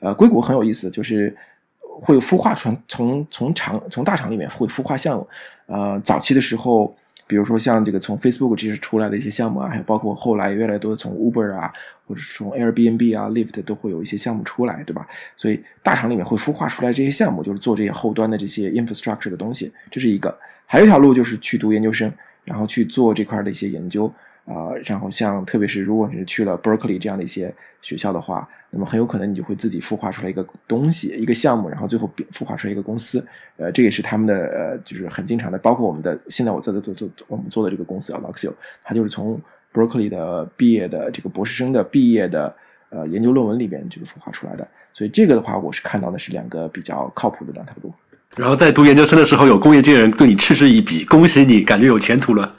呃硅谷很有意思，就是会孵化成从从厂从大厂里面会孵化项目，呃，早期的时候。比如说像这个从 Facebook 这些出来的一些项目啊，还有包括后来越来越多从 Uber 啊，或者是从 Airbnb 啊、l i f t 都会有一些项目出来，对吧？所以大厂里面会孵化出来这些项目，就是做这些后端的这些 infrastructure 的东西，这是一个。还有一条路就是去读研究生，然后去做这块的一些研究。啊，然后像特别是如果你是去了 Berkeley 这样的一些学校的话，那么很有可能你就会自己孵化出来一个东西、一个项目，然后最后孵化出来一个公司。呃，这也是他们的呃，就是很经常的。包括我们的现在我在做做做我们做的这个公司啊，Luxio，它就是从 Berkeley 的毕业的这个博士生的毕业的呃研究论文里边就是孵化出来的。所以这个的话，我是看到的是两个比较靠谱的两条路。然后在读研究生的时候，有工业界人对你嗤之以鼻，恭喜你，感觉有前途了。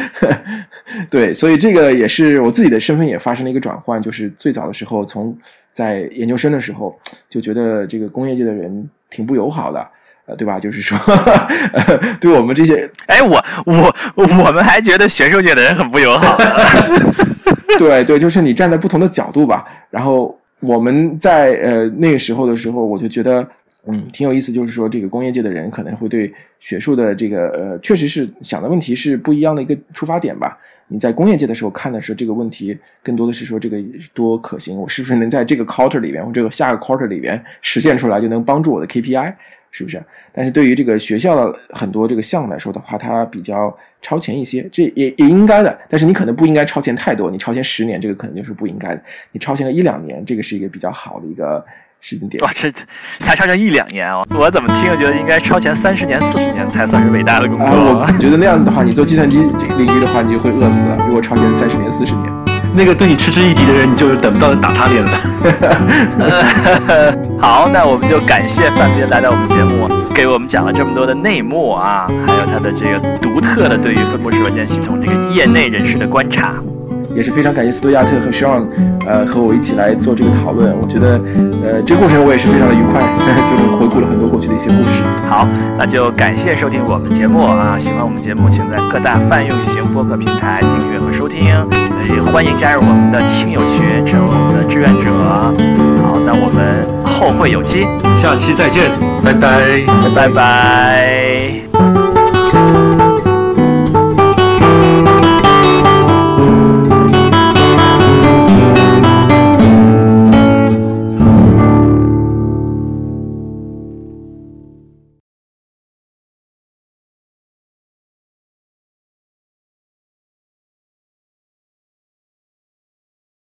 对，所以这个也是我自己的身份也发生了一个转换，就是最早的时候，从在研究生的时候就觉得这个工业界的人挺不友好的，呃，对吧？就是说，对我们这些，哎，我我我们还觉得学术界的人很不友好。对对，就是你站在不同的角度吧。然后我们在呃那个时候的时候，我就觉得。嗯，挺有意思，就是说这个工业界的人可能会对学术的这个呃，确实是想的问题是不一样的一个出发点吧。你在工业界的时候看的是这个问题，更多的是说这个多可行，我是不是能在这个 quarter 里边或这个下个 quarter 里边实现出来，就能帮助我的 KPI，是不是？但是对于这个学校的很多这个项目来说的话，它比较超前一些，这也也应该的。但是你可能不应该超前太多，你超前十年，这个可能就是不应该的。你超前个一两年，这个是一个比较好的一个。时间点哇，这才超前一两年哦！我怎么听着觉得应该超前三十年、四十年才算是伟大的工作？我觉得那样子的话，你做计算机这个领域的话，你就会饿死了。如果超前三十年、四十年，那个对你嗤之以鼻的人，你就等不到打他脸了。好，那我们就感谢范斌来到我们节目，给我们讲了这么多的内幕啊，还有他的这个独特的对于分布式软件系统这个业内人士的观察。也是非常感谢斯图亚特和 Sean，呃，和我一起来做这个讨论。我觉得，呃，这个过程我也是非常的愉快，就是回顾了很多过去的一些故事。好，那就感谢收听我们节目啊！喜欢我们节目，请在各大泛用型播客平台订阅和收听。也欢迎加入我们的听友群，成为我们的志愿者。好，那我们后会有期，下期再见，拜拜，拜拜。